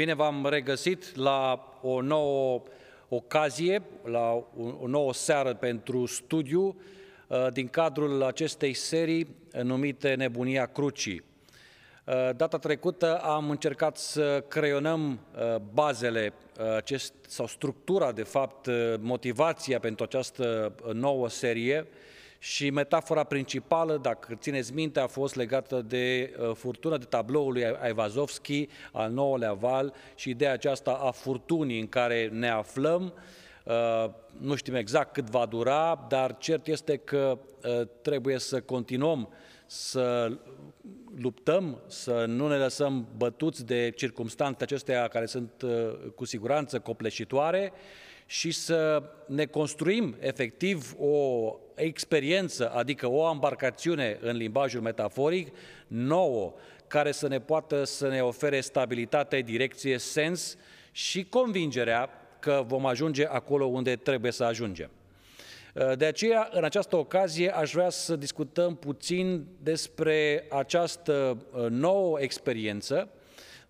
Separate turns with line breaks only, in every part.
Bine v-am regăsit la o nouă ocazie, la o nouă seară pentru studiu uh, din cadrul acestei serii numite Nebunia Crucii. Uh, data trecută am încercat să creionăm uh, bazele acest, sau structura, de fapt, motivația pentru această nouă serie, și metafora principală, dacă țineți minte, a fost legată de uh, furtuna de tabloul lui Aivazovski, al nouălea val, și ideea aceasta a furtunii în care ne aflăm. Uh, nu știm exact cât va dura, dar cert este că uh, trebuie să continuăm să luptăm, să nu ne lăsăm bătuți de circumstanțe acestea care sunt cu siguranță copleșitoare și să ne construim efectiv o experiență, adică o embarcațiune în limbajul metaforic nouă, care să ne poată să ne ofere stabilitate, direcție, sens și convingerea că vom ajunge acolo unde trebuie să ajungem. De aceea, în această ocazie, aș vrea să discutăm puțin despre această uh, nouă experiență,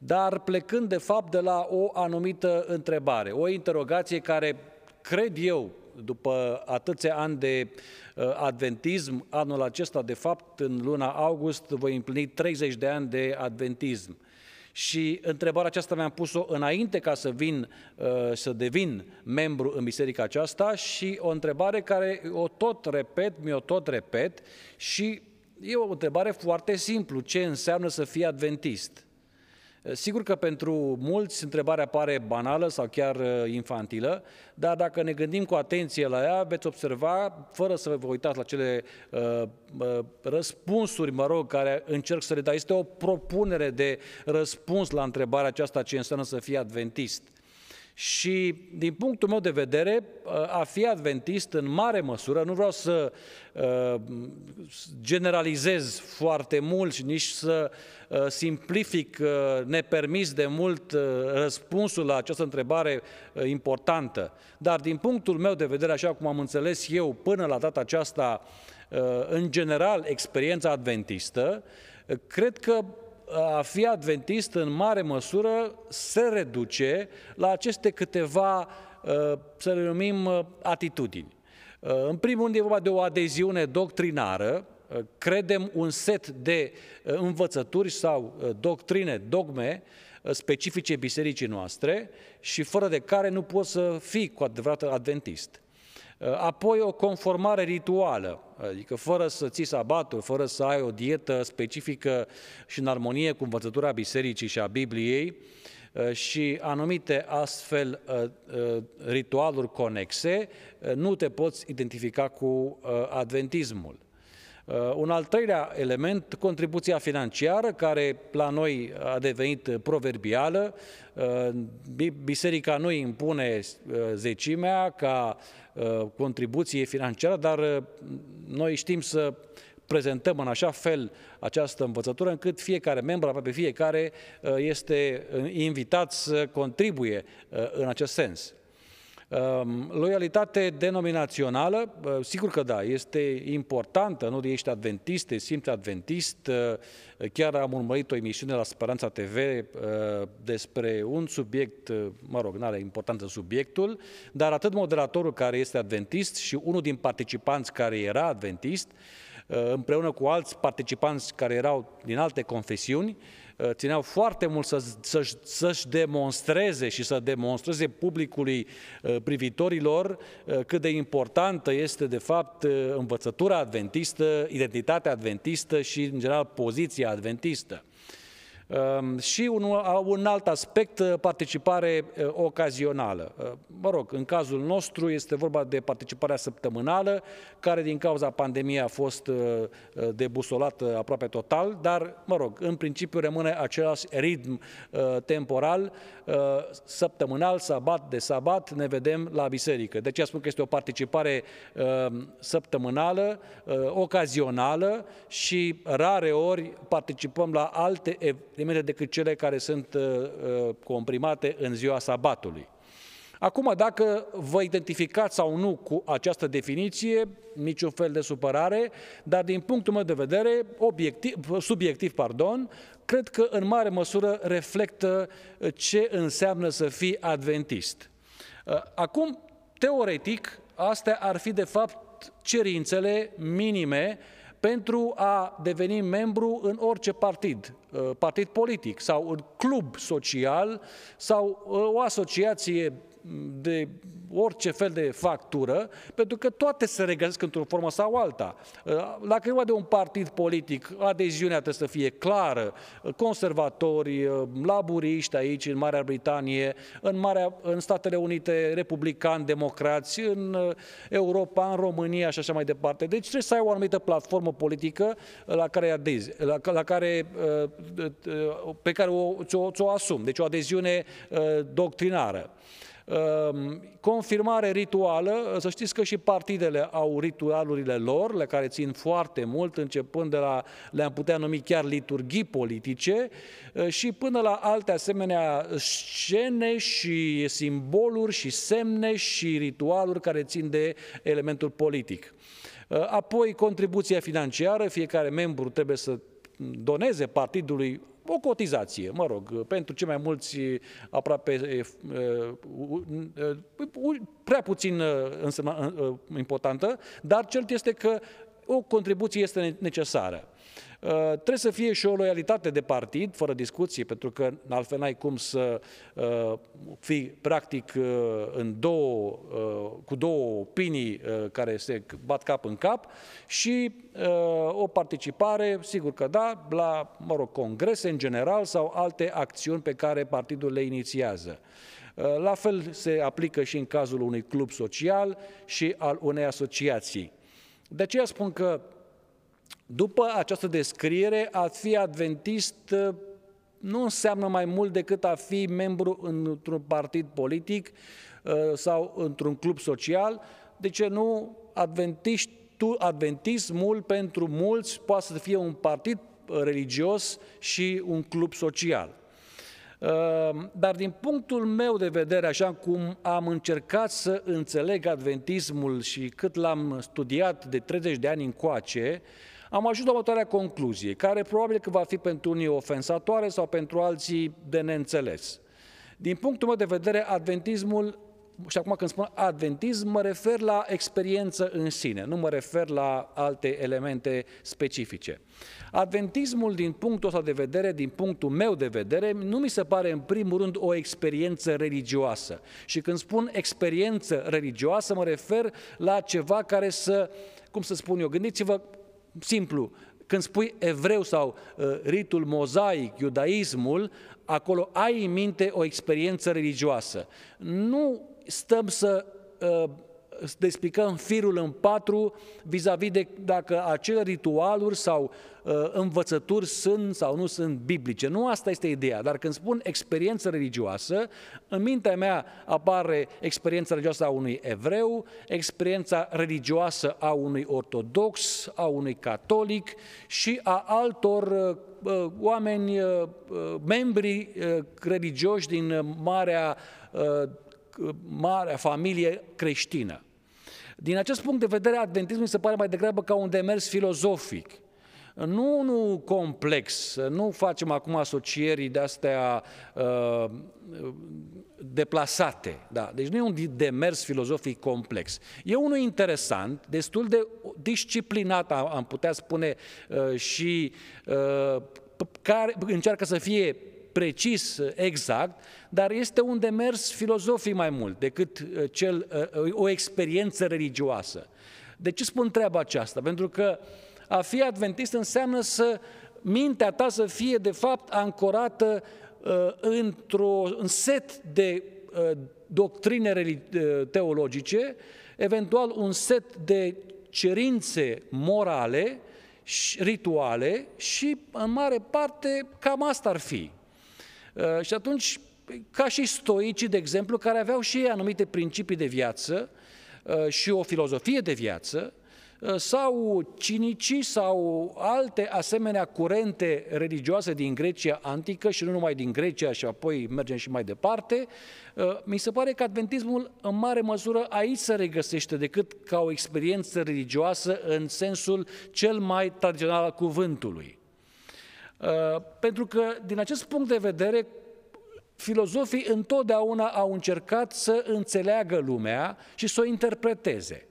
dar plecând de fapt de la o anumită întrebare, o interogație care, cred eu, după atâția ani de uh, adventism, anul acesta, de fapt, în luna august, voi împlini 30 de ani de adventism. Și întrebarea aceasta mi-am pus-o înainte ca să vin, uh, să devin membru în biserica aceasta și o întrebare care o tot repet, mi-o tot repet și e o întrebare foarte simplu. Ce înseamnă să fii adventist? Eh, sigur că pentru mulți întrebarea pare banală sau chiar eh, infantilă, dar dacă ne gândim cu atenție la ea, veți observa, fără să vă uitați la cele uh, răspunsuri, mă rog, care încerc să le dau. Este o propunere de răspuns la întrebarea aceasta ce înseamnă să fii adventist. Și din punctul meu de vedere, a fi adventist în mare măsură, nu vreau să uh, generalizez foarte mult și nici să uh, simplific uh, nepermis de mult răspunsul la această întrebare importantă, dar din punctul meu de vedere, așa cum am înțeles eu până la data aceasta, în general, experiența adventistă, cred că a fi adventist în mare măsură se reduce la aceste câteva, uh, să le numim, uh, atitudini. Uh, în primul rând e vorba de o adeziune doctrinară, credem un set de învățături sau doctrine, dogme specifice bisericii noastre și fără de care nu poți să fii cu adevărat adventist. Uh, apoi o conformare rituală, adică fără să ții sabatul, fără să ai o dietă specifică și în armonie cu învățătura bisericii și a Bibliei uh, și anumite astfel uh, ritualuri conexe, nu te poți identifica cu adventismul. Un al treilea element, contribuția financiară, care la noi a devenit proverbială. Biserica nu impune zecimea ca Uh, contribuție financiară, dar uh, noi știm să prezentăm în așa fel această învățătură încât fiecare membru, aproape fiecare, uh, este invitat să contribuie în acest sens. Ehm, loialitate denominațională, sigur că da, este importantă, nu? Ești adventist, te simți adventist, chiar am urmărit o emisiune la Speranța TV despre un subiect, mă rog, nu are importanță subiectul, dar atât moderatorul care este adventist și unul din participanți care era adventist, împreună cu alți participanți care erau din alte confesiuni, Uh, țineau foarte mult să, să, să-și demonstreze și să demonstreze publicului uh, privitorilor uh, cât de importantă este de fapt învățătura adventistă, identitatea adventistă și în general poziția adventistă. Ehm, și un, un alt aspect, uh, participare uh, ocazională. Uh, mă rog, în cazul nostru este vorba de participarea săptămânală, care din cauza pandemiei a fost debusolată aproape total, dar, mă rog, în principiu rămâne același ritm temporal, săptămânal, sabat de sabat, ne vedem la biserică. Deci spun că este o participare săptămânală, ocazională și rare ori participăm la alte evenimente evenimente decât cele care sunt uh, uh, comprimate în ziua sabatului. Acum, dacă vă identificați sau nu cu această definiție, niciun fel de supărare, dar din punctul meu de vedere, obiectiv, subiectiv, pardon, cred că în mare măsură reflectă ce înseamnă să fii adventist. Acum, teoretic, astea ar fi de fapt cerințele minime pentru a deveni membru în orice partid, partid politic sau în club social sau o asociație de orice fel de factură, pentru că toate se regăsesc într-o formă sau alta. Dacă e de un partid politic, adeziunea trebuie să fie clară, conservatori, laburiști aici, în Marea Britanie, în, Marea, în Statele Unite, republicani, democrați, în Europa, în România și așa mai departe. Deci trebuie să ai o anumită platformă politică la care adezi, la, la care, pe care o, ți-o, ți-o asumi. Deci o adeziune doctrinară. Ehm, confirmare rituală, să știți că și partidele au ritualurile lor, le care țin foarte mult, începând de la, le-am putea numi chiar liturghii politice, eh, și până la alte asemenea scene și simboluri și semne și ritualuri care țin de elementul politic. Eh, apoi, contribuția financiară, fiecare membru trebuie să doneze partidului o cotizație, mă rog, pentru cei mai mulți aproape prea puțin importantă, dar cert este că o contribuție este necesară. Uh, trebuie să fie și o loialitate de partid, fără discuție, pentru că altfel n-ai cum să uh, fii practic uh, în două, cu două opinii care se bat cap în cap și o participare, sigur că da, la, mă rog, congrese în general sau alte acțiuni pe care partidul le inițiază. La fel se aplică și în cazul unui club social și al unei asociații. De aceea spun că după această descriere, a fi adventist uh, nu înseamnă mai mult decât a fi membru într-un partid politic uh, sau într-un club social. De ce nu? adventismul pentru mulți poate să fie un partid religios și un club social. Ehm, dar din punctul meu de vedere, așa cum am încercat să înțeleg adventismul și cât l-am studiat de 30 de ani încoace, am ajuns la următoarea concluzie, care probabil că va fi pentru unii ofensatoare sau pentru alții de neînțeles. Din punctul meu de vedere, adventismul și acum când spun adventism, mă refer la experiență în sine, nu mă refer la alte elemente specifice. Adventismul, din punctul ăsta de vedere, din punctul meu de vedere, nu mi se pare în primul rând o experiență religioasă. Și când spun experiență religioasă, mă refer la ceva care să, cum să spun eu, gândiți-vă simplu, când spui evreu sau uh, ritul mozaic, iudaismul, acolo ai în minte o experiență religioasă. Nu stăm să uh, despicăm firul în patru vis-a-vis de dacă acele ritualuri sau uh, învățături sunt sau nu sunt biblice. Nu asta este ideea, dar când spun experiență religioasă, în mintea mea apare experiența religioasă a unui evreu, experiența religioasă a unui ortodox, a unui catolic și a altor uh, uh oameni, uh, uh, membri uh, religioși din marea uh, marea familie creștină. Din acest punct de vedere, adventismul se pare mai degrabă ca un demers filozofic. Nu, nu complex, nu facem acum asocieri de-astea uh, deplasate. Da? Deci nu e un demers filozofic complex. E unul interesant, destul de disciplinat, am putea spune, uh, și uh, care încearcă să fie precis, exact, dar este un demers filozofic mai mult decât uh, cel, uh, o experiență religioasă. De ce spun treaba aceasta? Pentru că a fi adventist înseamnă să mintea ta să fie de fapt ancorată uh, într-un set de doctrine teologice, eventual un set de cerințe morale, rituale și, în mare parte, cam asta ar fi. Uh, și atunci, ca și stoicii, de exemplu, care aveau și ei anumite principii de viață uh, și o filozofie de viață, uh, sau cinicii sau alte asemenea curente religioase din Grecia antică și nu numai din Grecia și apoi mergem și mai departe, uh, mi se pare că adventismul în mare măsură aici se regăsește decât ca o experiență religioasă în sensul cel mai tradițional al cuvântului. Pentru că, din acest punct de vedere, filozofii întotdeauna au încercat să înțeleagă lumea și să o interpreteze.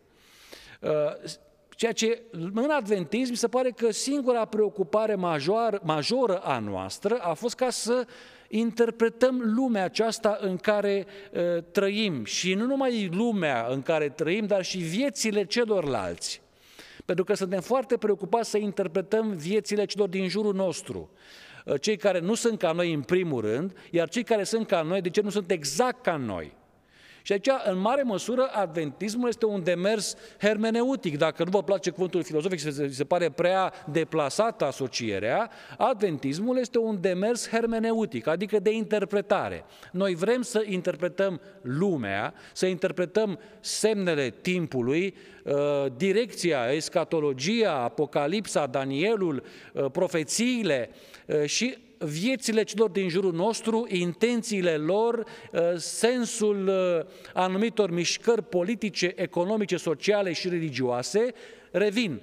Uh, ceea ce în adventism se pare că singura preocupare major, majoră a noastră a fost ca să interpretăm lumea aceasta în care uh, trăim și nu numai lumea în care trăim, dar și viețile celorlalți. Pentru că suntem foarte preocupați să interpretăm viețile celor din jurul nostru. Uh, cei care nu sunt ca noi în primul rând, iar cei care sunt ca noi, de ce nu sunt exact ca noi? Și aici, în mare măsură, adventismul este un demers hermeneutic. Dacă nu vă place cuvântul filozofic și se, se pare prea deplasată asocierea, adventismul este un demers hermeneutic, adică de interpretare. Noi vrem să interpretăm lumea, să interpretăm semnele timpului, uh, direcția, escatologia, apocalipsa, Danielul, uh, profețiile uh, și viețile celor din jurul nostru, intențiile lor, uh, sensul uh, anumitor mișcări politice, economice, sociale și religioase, revin.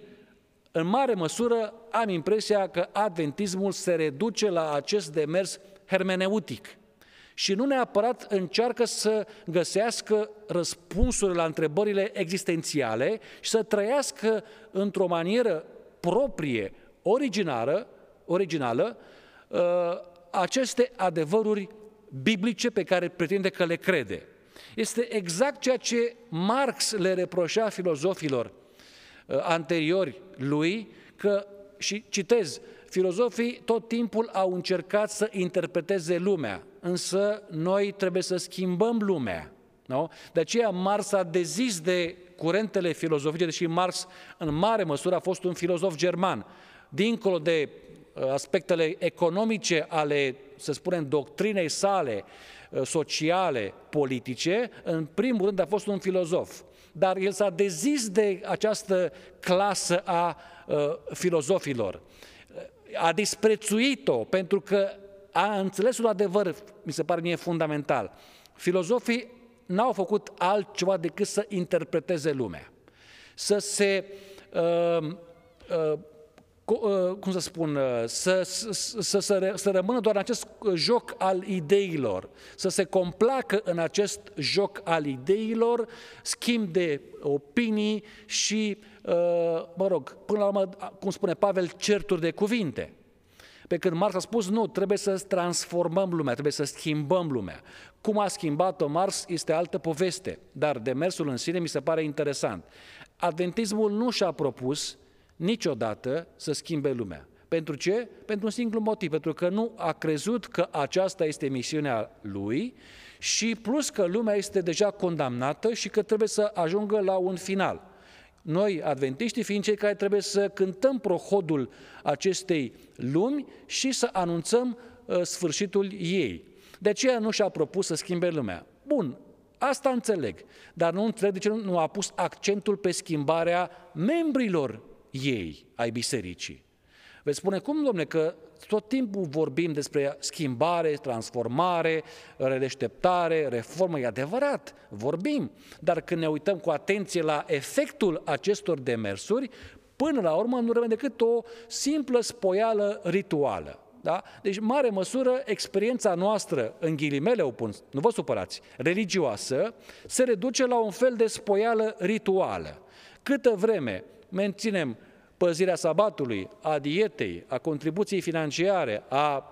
În mare măsură am impresia că adventismul se reduce la acest demers hermeneutic și nu neapărat încearcă să găsească răspunsuri la întrebările existențiale și să trăiască într-o manieră proprie, originală, originală Uh, aceste adevăruri biblice pe care pretinde că le crede. Este exact ceea ce Marx le reproșea filozofilor uh, anteriori lui, că, și citez, filozofii tot timpul au încercat să interpreteze lumea, însă noi trebuie să schimbăm lumea. Nu? De aceea Marx a dezis de curentele filozofice, deși Marx în mare măsură a fost un filozof german. Dincolo de Uh, aspectele economice ale, să spunem, doctrinei sale uh, sociale, politice, în primul rând a fost un filozof. Dar el s-a dezis de această clasă a uh, filozofilor. A disprețuit-o pentru că a înțeles un adevăr, mi se pare mie fundamental. Filozofii n-au făcut altceva decât să interpreteze lumea, să se uh, uh, Uh, cum să spun, uh, să, să, să, să, să rămână doar în acest joc al ideilor, să se complacă în acest joc al ideilor, schimb de opinii și, uh, mă rog, până la urmă, cum spune Pavel, certuri de cuvinte. Pe când Marx a spus, nu, trebuie să transformăm lumea, trebuie să schimbăm lumea. Cum a schimbat-o Marx este altă poveste, dar demersul în sine mi se pare interesant. Adventismul nu și-a propus niciodată să schimbe lumea. Pentru ce? Pentru un singur motiv, pentru că nu a crezut că aceasta este misiunea lui și plus că lumea este deja condamnată și că trebuie să ajungă la un final. Noi, adventiștii, fiind cei care trebuie să cântăm prohodul acestei lumi și să anunțăm uh, sfârșitul ei. De aceea nu și-a propus să schimbe lumea. Bun, asta înțeleg, dar nu înțeleg de ce nu a pus accentul pe schimbarea membrilor ei ai bisericii. Veți spune, cum, domne, că tot timpul vorbim despre schimbare, transformare, redeșteptare, reformă, e adevărat, vorbim, dar când ne uităm cu atenție la efectul acestor demersuri, până la urmă nu rămâne decât o simplă spoială rituală. Da? Deci, mare măsură, experiența noastră, în ghilimele o pun, nu vă supărați, religioasă, se reduce la un fel de spoială rituală. Câtă vreme menținem păzirea sabatului, a dietei, a contribuției financiare, a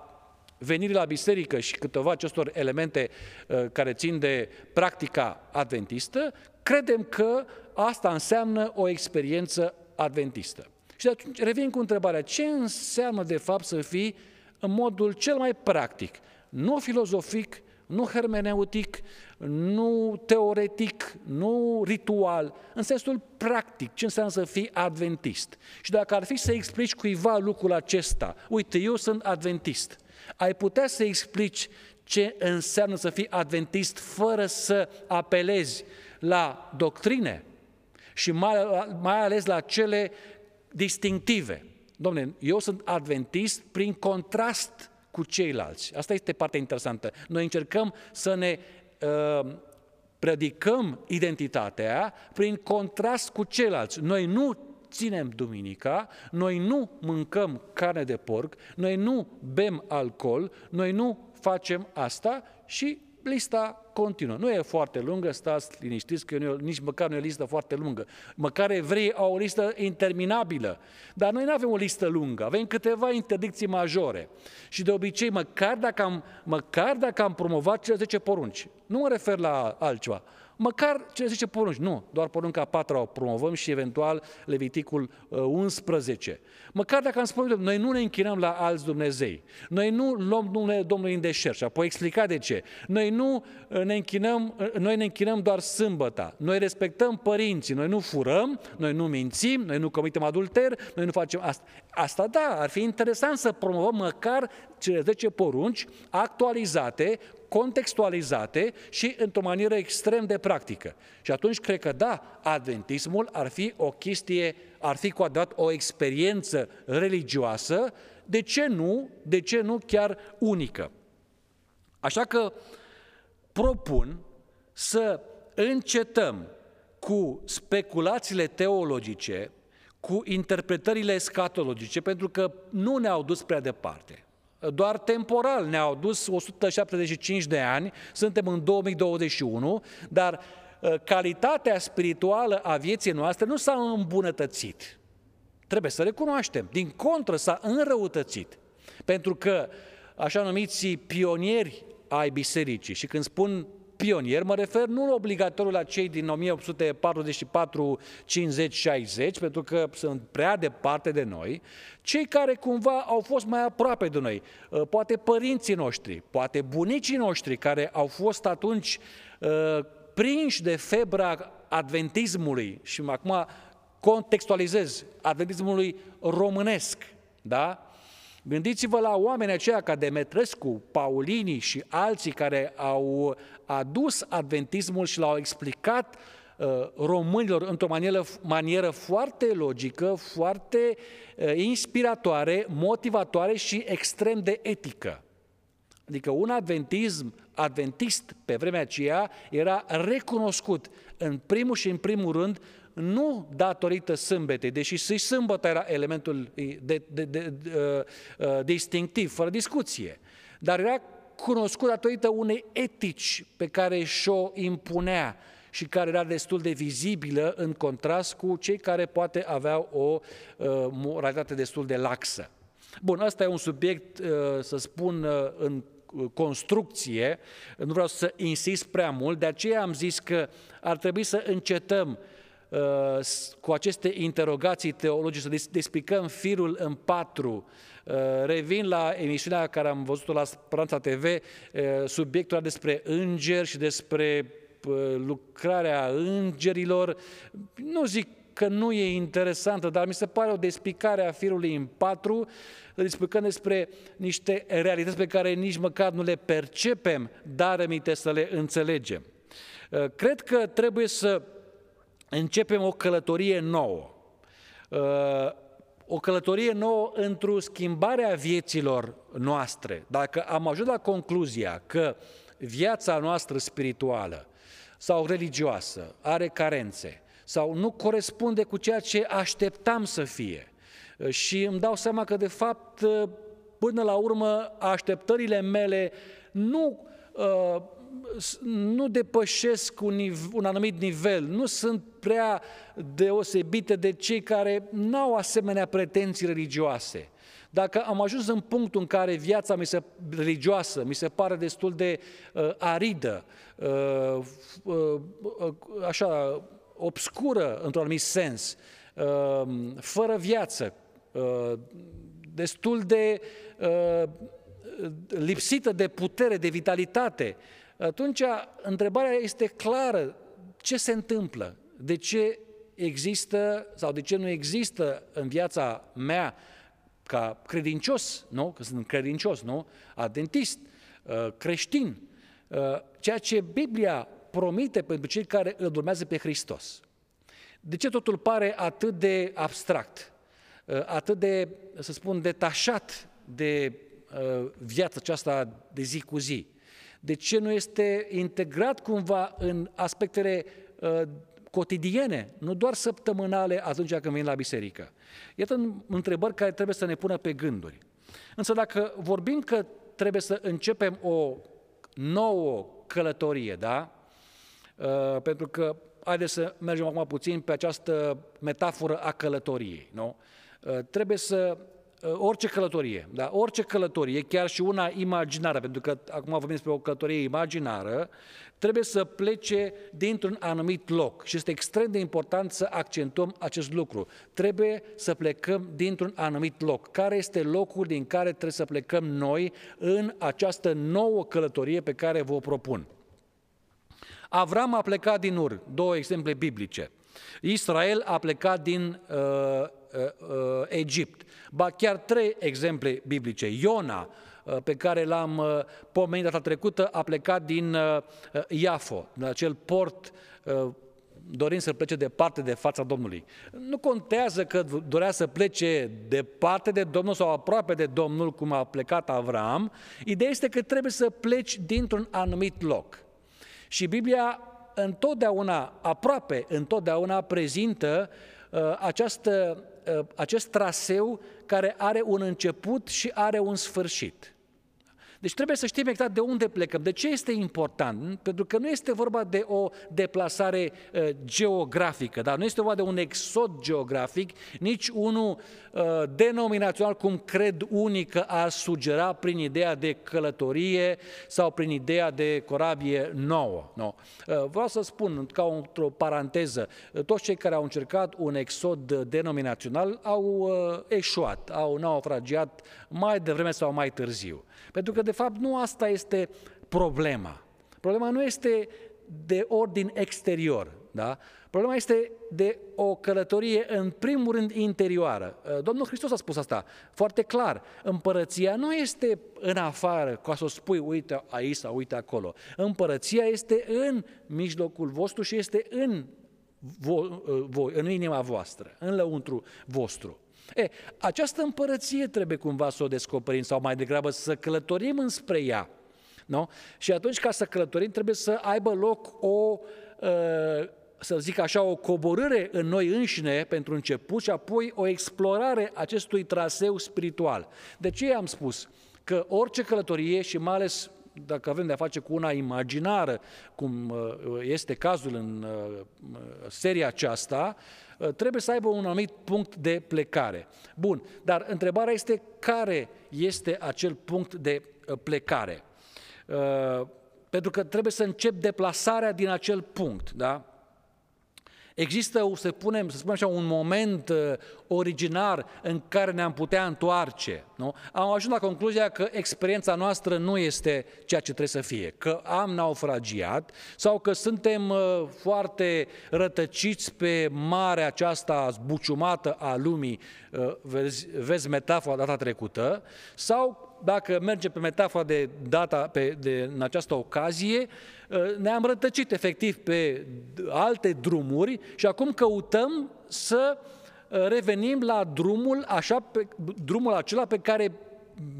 venirii la biserică și câteva acestor elemente uh, care țin de practica adventistă, credem că asta înseamnă o experiență adventistă. Și atunci revin cu întrebarea, ce înseamnă de fapt să fii în modul cel mai practic, nu filozofic, nu hermeneutic, nu teoretic, nu ritual, în sensul practic, ce înseamnă să fii adventist. Și dacă ar fi să explici cuiva lucrul acesta, uite, eu sunt adventist, ai putea să explici ce înseamnă să fii adventist fără să apelezi la doctrine, și mai, mai ales la cele distinctive. Domne, eu sunt adventist prin contrast cu ceilalți. Asta este partea interesantă. Noi încercăm să ne uh, predicăm identitatea prin contrast cu ceilalți. Noi nu ținem duminica, noi nu mâncăm carne de porc, noi nu bem alcool, noi nu facem asta și lista continuă. Nu e foarte lungă, stați liniștiți că nu, nici măcar nu e o listă foarte lungă. Măcar evreii au o listă interminabilă. Dar noi nu avem o listă lungă, avem câteva interdicții majore. Și de obicei, măcar dacă am, măcar dacă am promovat cele 10 porunci, nu mă refer la altceva, Măcar ce zice porunci. Nu, doar porunca 4 o promovăm și eventual Leviticul 11. Uh, Măcar dacă am spus, noi nu ne închinăm la alți Dumnezei. Noi nu luăm numele Domnului în deșert și apoi explica de ce. Noi nu uh, ne închinăm, uh, noi ne închinăm doar sâmbăta. Noi respectăm părinții, noi nu furăm, noi nu mințim, noi nu comitem adulter, noi nu facem asta. Asta da, ar fi interesant să promovăm măcar cele 10 porunci actualizate contextualizate și într-o manieră extrem de practică. Și atunci cred că da, adventismul ar fi o chestie, ar fi cu adevărat o experiență religioasă, de ce nu, de ce nu chiar unică. Așa că propun să încetăm cu speculațiile teologice, cu interpretările escatologice, pentru că nu ne-au dus prea departe doar temporal. Ne-au dus 175 de ani, suntem în 2021, dar ă, calitatea spirituală a vieții noastre nu s-a îmbunătățit. Trebuie să recunoaștem. Din contră, s-a înrăutățit. Pentru că așa numiți pionieri ai bisericii, și când spun pionier, mă refer nu obligatoriu la cei din 1844, 50, 60, pentru că sunt prea departe de noi, cei care cumva au fost mai aproape de noi, uh, poate părinții noștri, poate bunicii noștri care au fost atunci uh, prinși de febra adventismului și acum contextualizez, adventismului românesc, da? Gândiți-vă la oamenii aceia ca Demetrescu, Paulini și alții care au adus adventismul și l-au explicat uh, românilor într-o manieră, manieră foarte logică, foarte uh, inspiratoare, motivatoare și extrem de etică. Adică un adventism, adventist pe vremea aceea era recunoscut în primul și în primul rând nu datorită sâmbetei, deși și sâmbătă era elementul de, de, de, de, uh, uh, distinctiv, fără discuție, dar era cunoscut datorită unei etici pe care și-o impunea și care era destul de vizibilă în contrast cu cei care poate aveau o uh, moralitate destul de laxă. Bun, asta e un subiect, uh, să spun, uh, în construcție, nu vreau să insist prea mult, de aceea am zis că ar trebui să încetăm Uh, cu aceste interogații teologice, să despicăm firul în patru. Uh, revin la emisiunea care am văzut-o la Speranța TV, uh, subiectul despre îngeri și despre lucrarea îngerilor. Nu zic că nu e interesantă, dar mi se pare o despicare a firului în patru, despicăm despre niște realități pe care nici măcar nu le percepem, dar aminte să le înțelegem. Cred că trebuie să începem o călătorie nouă. Uh, o călătorie nouă într-o schimbare a vieților noastre. Dacă am ajuns la concluzia că viața noastră spirituală sau religioasă are carențe sau nu corespunde cu ceea ce așteptam să fie uh, și îmi dau seama că de fapt uh, până la urmă așteptările mele nu nu depășesc un, nive, un anumit nivel, nu sunt prea deosebite de cei care nu au asemenea pretenții religioase. Dacă am ajuns în punctul în care viața mi se, religioasă mi se pare destul de uh, aridă, uh, uh, așa, obscură într-un anumit sens, uh, fără viață, uh, destul de uh, lipsită de putere, de vitalitate, atunci întrebarea este clară. Ce se întâmplă? De ce există sau de ce nu există în viața mea ca credincios, nu? Că sunt credincios, nu? Adventist, uh, creștin, uh, ceea ce Biblia promite pentru cei care îl urmează pe Hristos. De ce totul pare atât de abstract, atât de, să spun, detașat de viața aceasta de zi cu zi? De ce nu este integrat cumva în aspectele cotidiene, nu doar săptămânale atunci când venim la biserică? Iată întrebări care trebuie să ne pună pe gânduri. Însă dacă vorbim că trebuie să începem o nouă călătorie, da? Uh, pentru că, haideți să mergem acum puțin pe această metaforă a călătoriei, nu? Uh, trebuie să uh, orice călătorie, da? orice călătorie, chiar și una imaginară, pentru că acum vorbim despre o călătorie imaginară, trebuie să plece dintr-un anumit loc și este extrem de important să accentuăm acest lucru. Trebuie să plecăm dintr-un anumit loc. Care este locul din care trebuie să plecăm noi în această nouă călătorie pe care vă o propun? Avram a plecat din Ur, două exemple biblice. Israel a plecat din uh, uh, uh, Egipt. Ba chiar trei exemple biblice. Iona, uh, pe care l-am uh, pomenit data trecută, a plecat din uh, Iafo, din acel port dorind să plece departe de fața Domnului. Nu contează că dorea să plece departe de Domnul sau aproape de Domnul, cum a plecat Avram, ideea este că trebuie să pleci dintr-un anumit loc. Și Biblia întotdeauna, aproape întotdeauna, prezintă uh, această, uh, acest traseu care are un început și are un sfârșit. Deci trebuie să știm exact de unde plecăm. De ce este important? Pentru că nu este vorba de o deplasare uh, geografică, dar nu este vorba de un exod geografic, nici unul uh, denominațional, cum cred unii că a sugera prin ideea de călătorie sau prin ideea de corabie nouă. No. Uh, vreau să spun, ca o, o paranteză, uh, toți cei care au încercat un exod denominațional au uh, eșuat, au naufragiat mai devreme sau mai târziu. Pentru că, de fapt, nu asta este problema. Problema nu este de ordin exterior, da? Problema este de o călătorie, în primul rând, interioară. Uh, Domnul Hristos a spus asta foarte clar. Împărăția nu este în afară, ca să o spui, uite aici sau uite acolo. Împărăția este în mijlocul vostru și este în voi, uh, în inima voastră, în lăuntru vostru. E, această împărăție trebuie cumva să o descoperim sau mai degrabă să călătorim înspre ea. Nu? Și atunci ca să călătorim trebuie să aibă loc o, să zic așa, o coborâre în noi înșine pentru început și apoi o explorare acestui traseu spiritual. De ce am spus? Că orice călătorie și mai ales dacă avem de-a face cu una imaginară, cum este cazul în seria aceasta, Uh, trebuie să aibă un anumit punct de plecare. Bun, dar întrebarea este care este acel punct de uh, plecare? Uh, pentru că trebuie să încep deplasarea din acel punct, da? Există, să, punem, să spunem așa, un moment uh, originar în care ne-am putea întoarce. Nu? Am ajuns la concluzia că experiența noastră nu este ceea ce trebuie să fie, că am naufragiat sau că suntem uh, foarte rătăciți pe marea aceasta zbuciumată a lumii, uh, vezi, vezi metafora data trecută, sau dacă mergem pe metafora de data, pe, de, în această ocazie, ă, ne-am rătăcit efectiv pe alte drumuri și acum căutăm să ă, revenim la drumul, așa, pe, drumul acela pe care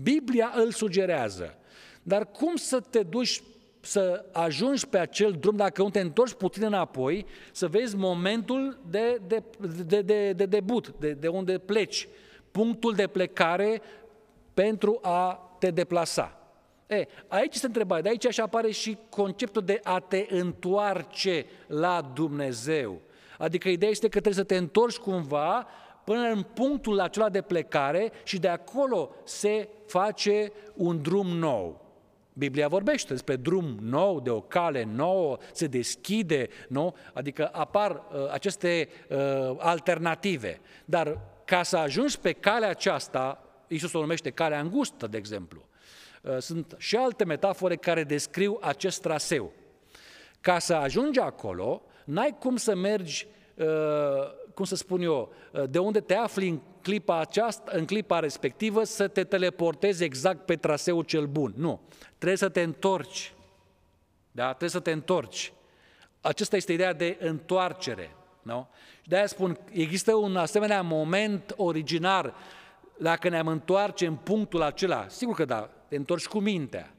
Biblia îl sugerează. Dar cum să te duci să ajungi pe acel drum, dacă nu te întorci puțin înapoi, să vezi momentul de, de, de, de, de debut, de, de unde pleci, punctul de plecare pentru a te deplasa. E, aici se întrebare, de aici și apare și conceptul de a te întoarce la Dumnezeu. Adică ideea este că trebuie să te întorci cumva până în punctul acela de plecare și de acolo se face un drum nou. Biblia vorbește despre drum nou, de o cale nouă, se deschide, nu? adică apar uh, aceste uh, alternative. Dar ca să ajungi pe calea aceasta, Iisus o numește calea îngustă, de exemplu. Uh, sunt și alte metafore care descriu acest traseu. Ca să ajungi acolo, n-ai cum să mergi, uh, cum să spun eu, uh, de unde te afli în clipa, aceasta, în clipa respectivă să te teleportezi exact pe traseul cel bun. Nu. Trebuie să te întorci. Da? Trebuie să te întorci. Aceasta este ideea de întoarcere. Nu? Și de-aia spun, există un asemenea moment originar, dacă ne-am întoarce în punctul acela, sigur că da, te întorci cu mintea,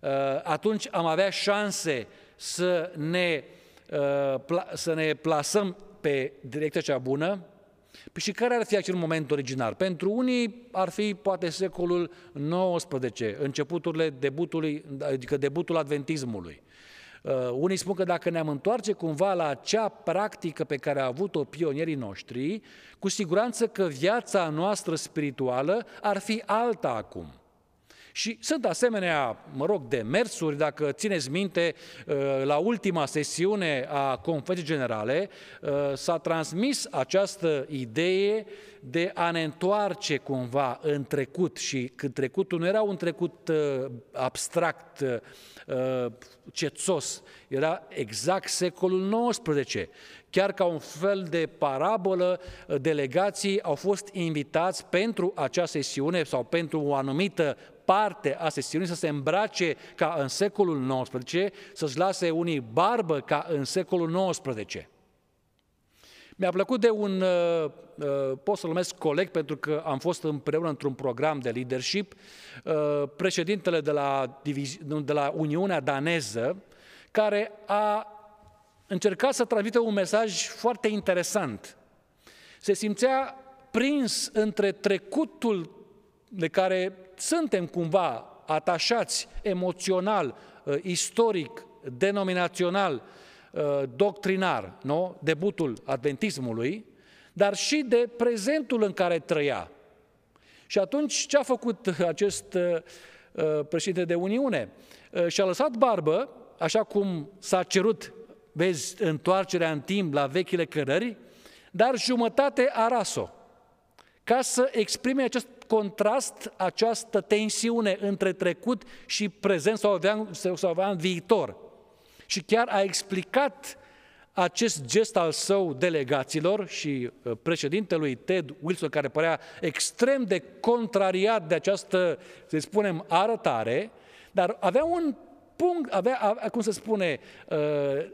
uh, atunci am avea șanse să ne, uh, să ne plasăm pe direcția cea bună, Păi și care ar fi acel moment original? Pentru unii ar fi poate secolul XIX, începuturile debutului, adică debutul adventismului. Uh, unii spun că dacă ne-am întoarce cumva la acea practică pe care a avut-o pionierii noștri, cu siguranță că viața noastră spirituală ar fi alta acum. Și sunt asemenea, mă rog, demersuri, dacă țineți minte, uh, la ultima sesiune a Conferinței Generale uh, s-a transmis această idee de a ne întoarce cumva în trecut și când trecutul nu era un trecut uh, abstract, cețos, era exact secolul XIX. Chiar ca un fel de parabolă, delegații au fost invitați pentru acea sesiune sau pentru o anumită parte a sesiunii să se îmbrace ca în secolul XIX, să-și lase unii barbă ca în secolul XIX. Mi-a plăcut de un, uh, uh, pot să-l numesc coleg, pentru că am fost împreună într-un program de leadership, uh, președintele de la, de la Uniunea Daneză, care a încercat să transmită un mesaj foarte interesant. Se simțea prins între trecutul de care suntem cumva atașați emoțional, uh, istoric, denominațional, uh, doctrinar, nu? debutul adventismului, dar și de prezentul în care trăia. Și atunci ce a făcut acest uh, președinte de Uniune? Și-a lăsat barbă, așa cum s-a cerut, vezi, întoarcerea în timp la vechile cărări, dar jumătate a ras-o, ca să exprime acest contrast această tensiune între trecut și prezent sau avea, sau avea în viitor. Și chiar a explicat acest gest al său delegaților și uh, președintelui Ted Wilson, care părea extrem de contrariat de această, să spunem, arătare, dar avea un punct, avea, cum se spune, uh,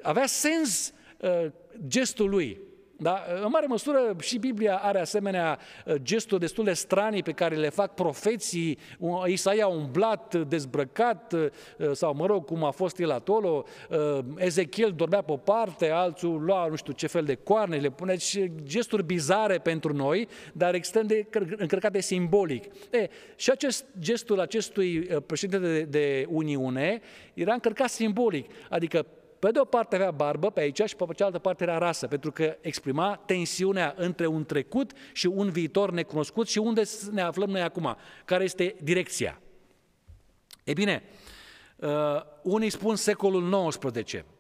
avea sens uh, gestul lui. Da? În mare măsură și Biblia are asemenea uh, gesturi destul de stranii pe care le fac profeții. Isaia umblat, dezbrăcat, uh, sau mă rog, cum a fost el acolo, uh, Ezechiel dormea pe o parte, altul lua nu știu ce fel de coarne, le pune și gesturi bizare pentru noi, dar extrem de încărcate simbolic. E, și acest gestul acestui președinte de, de Uniune era încărcat simbolic, adică pe de o parte avea barbă pe aici și pe cealaltă parte era rasă, pentru că exprima tensiunea între un trecut și un viitor necunoscut și unde ne aflăm noi acum, care este direcția. E bine, uh, unii spun secolul XIX, Uh,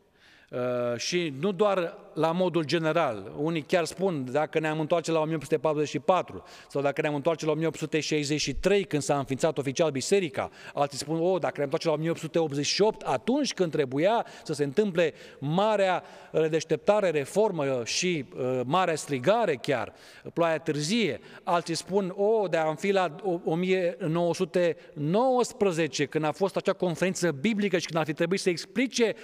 și nu doar la modul general. Unii chiar spun, dacă ne-am întoarce la 1844 sau dacă ne-am întoarce la 1863 când s-a înființat oficial biserica, alții spun, oh, dacă ne-am întoarce la 1888, atunci când trebuia să se întâmple marea redeșteptare, reformă și uh, marea strigare chiar, ploaia târzie. Alții spun, oh, de am fi la 1919 când a fost acea conferință biblică și când ar fi trebuit să explice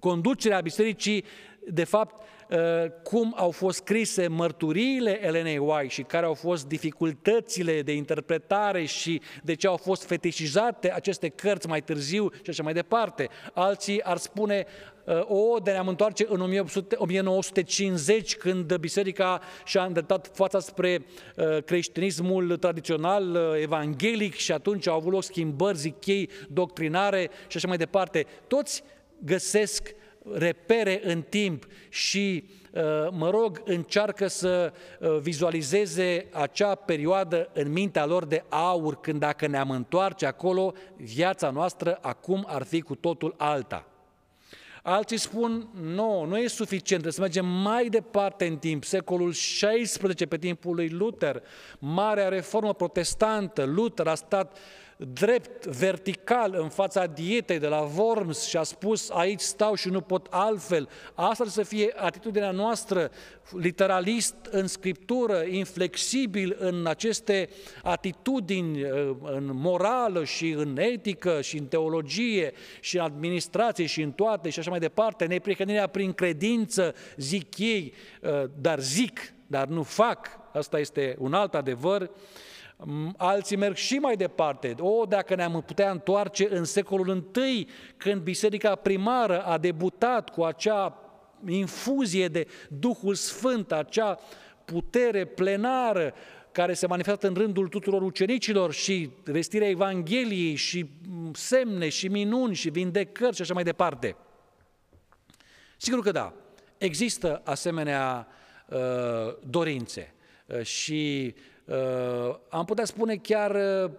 conducerea bisericii, de fapt, uh, cum au fost scrise mărturiile Elenei White și care au fost dificultățile de interpretare și de ce au fost fetișizate aceste cărți mai târziu și așa mai departe. Alții ar spune, uh, o, de ne-am întoarce în 1800, 1950, când biserica și-a îndreptat fața spre uh, creștinismul tradițional, evanghelic și atunci au avut loc schimbări, zic ei, doctrinare și așa mai departe. Toți găsesc repere în timp și, uh, mă rog, încearcă să uh, vizualizeze acea perioadă în mintea lor de aur, când dacă ne-am întoarce acolo, viața noastră acum ar fi cu totul alta. Alții spun, nu, nu e suficient, trebuie să mergem mai departe în timp, secolul XVI pe timpul lui Luther, marea reformă protestantă, Luther a stat drept, vertical, în fața dietei de la Worms și a spus aici stau și nu pot altfel. Asta să fie atitudinea noastră, literalist în scriptură, inflexibil în aceste atitudini, în morală și în etică și în teologie și în administrație și în toate și așa mai departe, neprihănirea prin credință, zic ei, dar zic, dar nu fac, asta este un alt adevăr, Alții merg și mai departe. O, dacă ne-am putea întoarce în secolul I, când biserica primară a debutat cu acea infuzie de Duhul Sfânt, acea putere plenară care se manifestă în rândul tuturor ucenicilor și vestirea Evangheliei și semne și minuni și vindecări și așa mai departe. Sigur că da, există asemenea uh, dorințe uh, și Uh, am putea spune chiar uh,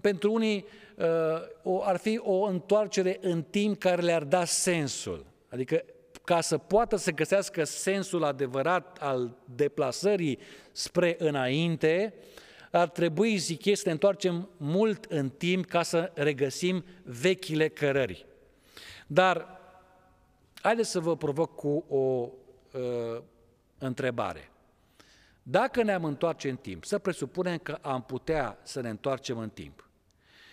pentru unii uh, ar fi o întoarcere în timp care le-ar da sensul. Adică ca să poată să găsească sensul adevărat al deplasării spre înainte, ar trebui, zic ei, să ne întoarcem mult în timp ca să regăsim vechile cărări. Dar haideți să vă provoc cu o uh, întrebare. Dacă ne-am întoarce în timp, să presupunem că am putea să ne întoarcem în timp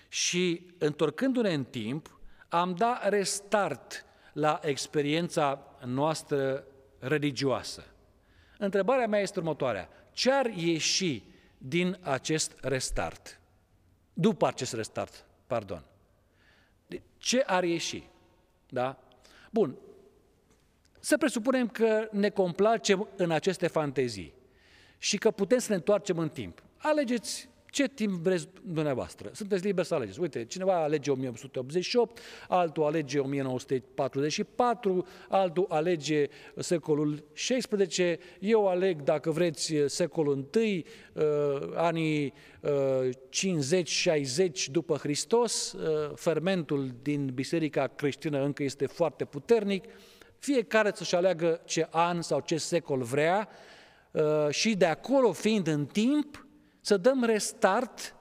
și întorcându-ne în timp, am dat restart la experiența noastră religioasă. Întrebarea mea este următoarea. Ce ar ieși din acest restart? După acest restart, pardon. Ce ar ieși? Da? Bun. Să presupunem că ne complacem în aceste fantezii și că putem să ne întoarcem în timp. Alegeți ce timp vreți dumneavoastră. Sunteți liberi să alegeți. Uite, cineva alege 1888, altul alege 1944, altul alege secolul XVI, eu aleg, dacă vreți, secolul I, uh, anii 50-60 uh, după Hristos, uh, fermentul din Biserica creștină încă este foarte puternic, fiecare să-și aleagă ce an sau ce secol vrea, Uh, și de acolo fiind în timp, să dăm restart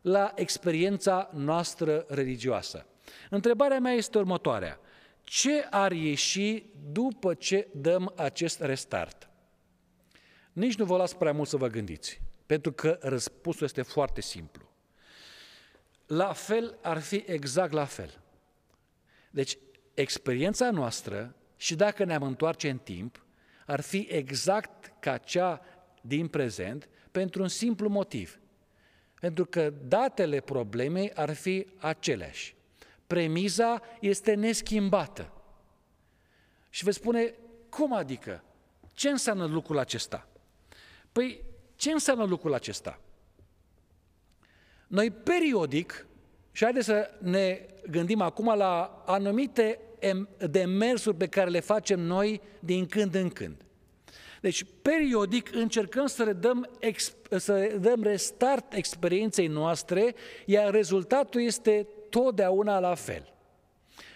la experiența noastră religioasă. Întrebarea mea este următoarea. Ce ar ieși după ce dăm acest restart? Nici nu vă las prea mult să vă gândiți, pentru că răspunsul este foarte simplu. La fel ar fi exact la fel. Deci, experiența noastră și dacă ne-am întoarce în timp, ar fi exact ca cea din prezent pentru un simplu motiv. Pentru că datele problemei ar fi aceleași. Premiza este neschimbată. Și vă spune, cum adică? Ce înseamnă lucrul acesta? Păi, ce înseamnă lucrul acesta? Noi periodic, și haideți să ne gândim acum la anumite demersuri pe care le facem noi din când în când. Deci, periodic încercăm să redăm, să redăm restart experienței noastre, iar rezultatul este totdeauna la fel.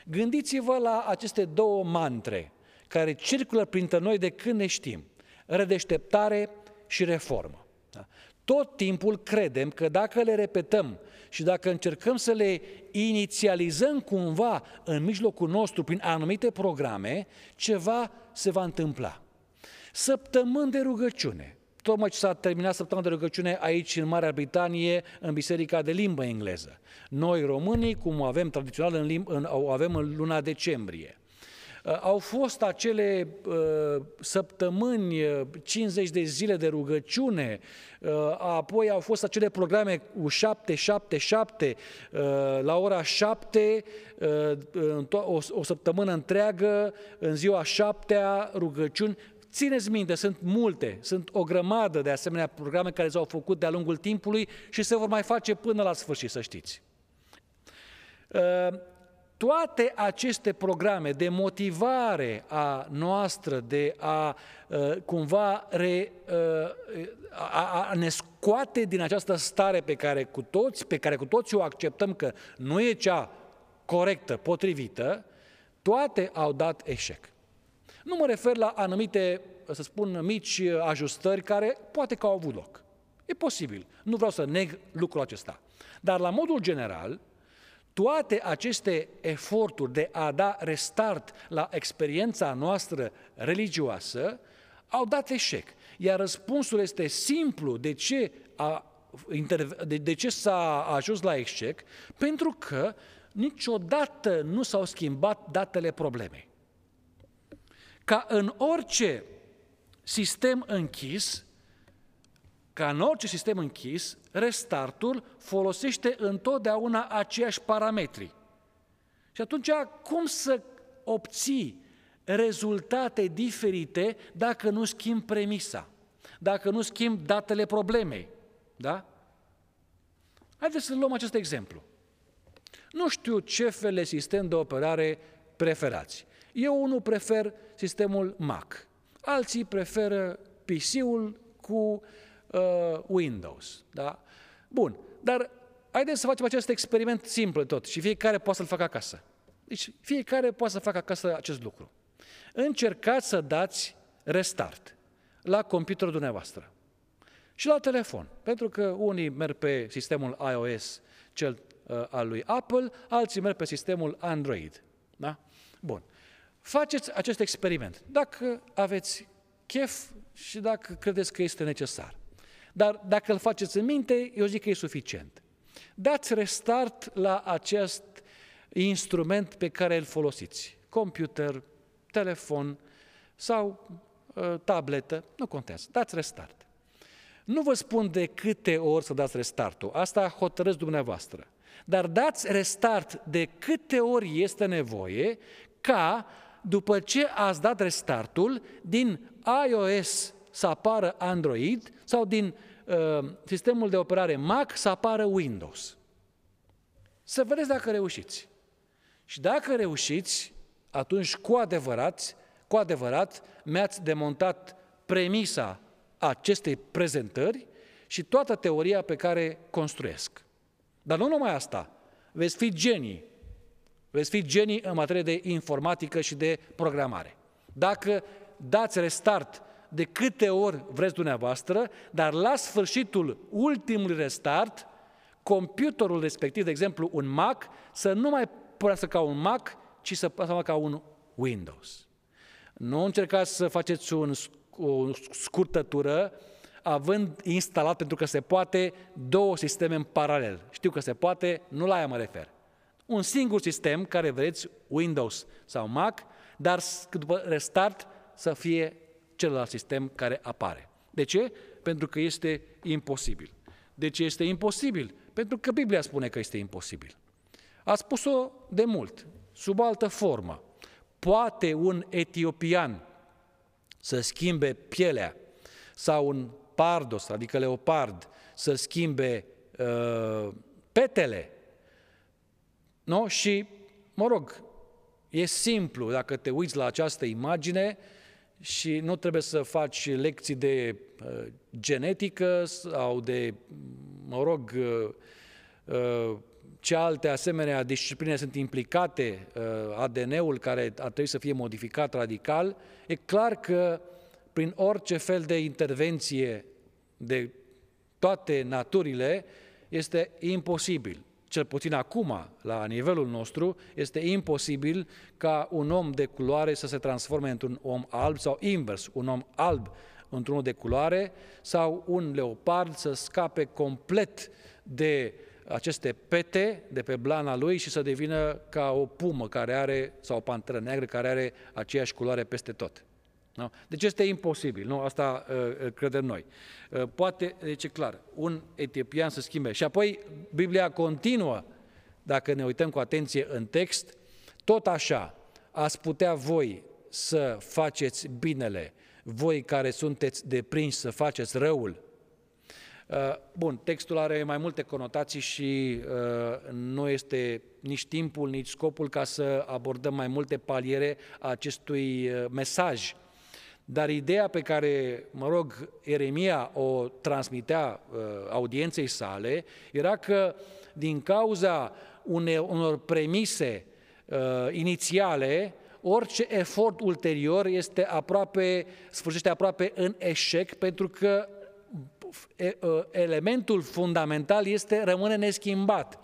Gândiți-vă la aceste două mantre care circulă printre noi de când ne știm. Redeșteptare și reformă. Da? Tot timpul credem că dacă le repetăm și dacă încercăm să le inițializăm cumva în mijlocul nostru prin anumite programe, ceva se va întâmpla. Săptămâni de rugăciune. Tocmai ce s-a terminat săptămâna de rugăciune aici în Marea Britanie, în Biserica de limbă engleză. Noi românii, cum avem tradițional în limb, în, o avem în luna decembrie. Uh, au fost acele uh, săptămâni, 50 uh, de zile de rugăciune, uh, apoi au fost acele programe cu 7, 7, 7, uh, la ora 7, uh, o, o săptămână întreagă, în ziua 7 rugăciuni, Țineți minte, sunt multe, sunt o grămadă de asemenea programe care s-au făcut de-a lungul timpului și se vor mai face până la sfârșit, să știți. Uh, toate aceste programe de motivare a noastră, de a uh, cumva re, uh, a, a ne scoate din această stare pe care cu toți, pe care cu toți o acceptăm că nu e cea corectă, potrivită, toate au dat eșec. Nu mă refer la anumite, să spun, mici ajustări care poate că au avut loc. E posibil. Nu vreau să neg lucrul acesta. Dar la modul general, toate aceste eforturi de a da restart la experiența noastră religioasă au dat eșec. Iar răspunsul este simplu de ce, a, de, de ce s-a ajuns la eșec, pentru că niciodată nu s-au schimbat datele problemei. Ca în orice sistem închis, ca în orice sistem închis, restartul folosește întotdeauna aceiași parametri. Și atunci, cum să obții rezultate diferite dacă nu schimb premisa, dacă nu schimb datele problemei? Da? Haideți să luăm acest exemplu. Nu știu ce fel de sistem de operare preferați. Eu nu prefer sistemul Mac. Alții preferă PC-ul cu uh, Windows. Da? Bun, dar haideți să facem acest experiment simplu tot și fiecare poate să-l facă acasă. Deci fiecare poate să facă acasă acest lucru. Încercați să dați restart la computerul dumneavoastră și la telefon, pentru că unii merg pe sistemul iOS, cel uh, al lui Apple, alții merg pe sistemul Android. Da? Bun. Faceți acest experiment, dacă aveți chef și dacă credeți că este necesar. Dar dacă îl faceți în minte, eu zic că e suficient. Dați restart la acest instrument pe care îl folosiți. Computer, telefon sau uh, tabletă, nu contează. Dați restart. Nu vă spun de câte ori să dați restartul, asta hotărâți dumneavoastră. Dar dați restart de câte ori este nevoie ca, după ce ați dat restartul, din iOS să apară Android sau din uh, sistemul de operare Mac să apară Windows. Să vedeți dacă reușiți. Și dacă reușiți, atunci cu adevărat, cu adevărat mi-ați demontat premisa acestei prezentări și toată teoria pe care construiesc. Dar nu numai asta, veți fi genii. Veți fi genii în materie de informatică și de programare. Dacă dați restart de câte ori vreți dumneavoastră, dar la sfârșitul ultimului restart, computerul respectiv, de exemplu un Mac, să nu mai pornească ca un Mac, ci să pornească ca un Windows. Nu încercați să faceți un, o scurtătură având instalat, pentru că se poate, două sisteme în paralel. Știu că se poate, nu la aia mă refer. Un singur sistem care vreți, Windows sau Mac, dar după restart să fie celălalt sistem care apare. De ce? Pentru că este imposibil. De ce este imposibil? Pentru că Biblia spune că este imposibil. A spus-o de mult, sub altă formă. Poate un etiopian să schimbe pielea sau un pardos, adică leopard, să schimbe uh, petele. Nu? Și, mă rog, e simplu dacă te uiți la această imagine și nu trebuie să faci lecții de uh, genetică sau de, mă rog, uh, uh, ce alte asemenea discipline sunt implicate, uh, ADN-ul care ar trebui să fie modificat radical, e clar că prin orice fel de intervenție de toate naturile, este imposibil. Cel puțin acum, la nivelul nostru, este imposibil ca un om de culoare să se transforme într-un om alb sau invers, un om alb într-unul de culoare sau un leopard să scape complet de aceste pete de pe blana lui și să devină ca o pumă care are, sau o panteră neagră care are aceeași culoare peste tot. Nu? Deci este imposibil, nu? Asta uh, uh, credem noi. Uh, poate, deci e clar, un etiopian să schimbe. Și apoi Biblia continuă, dacă ne uităm cu atenție în text, tot așa, ați putea voi să faceți binele, voi care sunteți deprinși să faceți răul. Uh, bun, textul are mai multe conotații și uh, nu este nici timpul, nici scopul ca să abordăm mai multe paliere a acestui uh, mesaj dar ideea pe care, mă rog, Eremia o transmitea uh, audienței sale era că din cauza une, unor premise uh, inițiale, orice efort ulterior este aproape, sfârșește aproape în eșec, pentru că ă, elementul fundamental este rămâne neschimbat.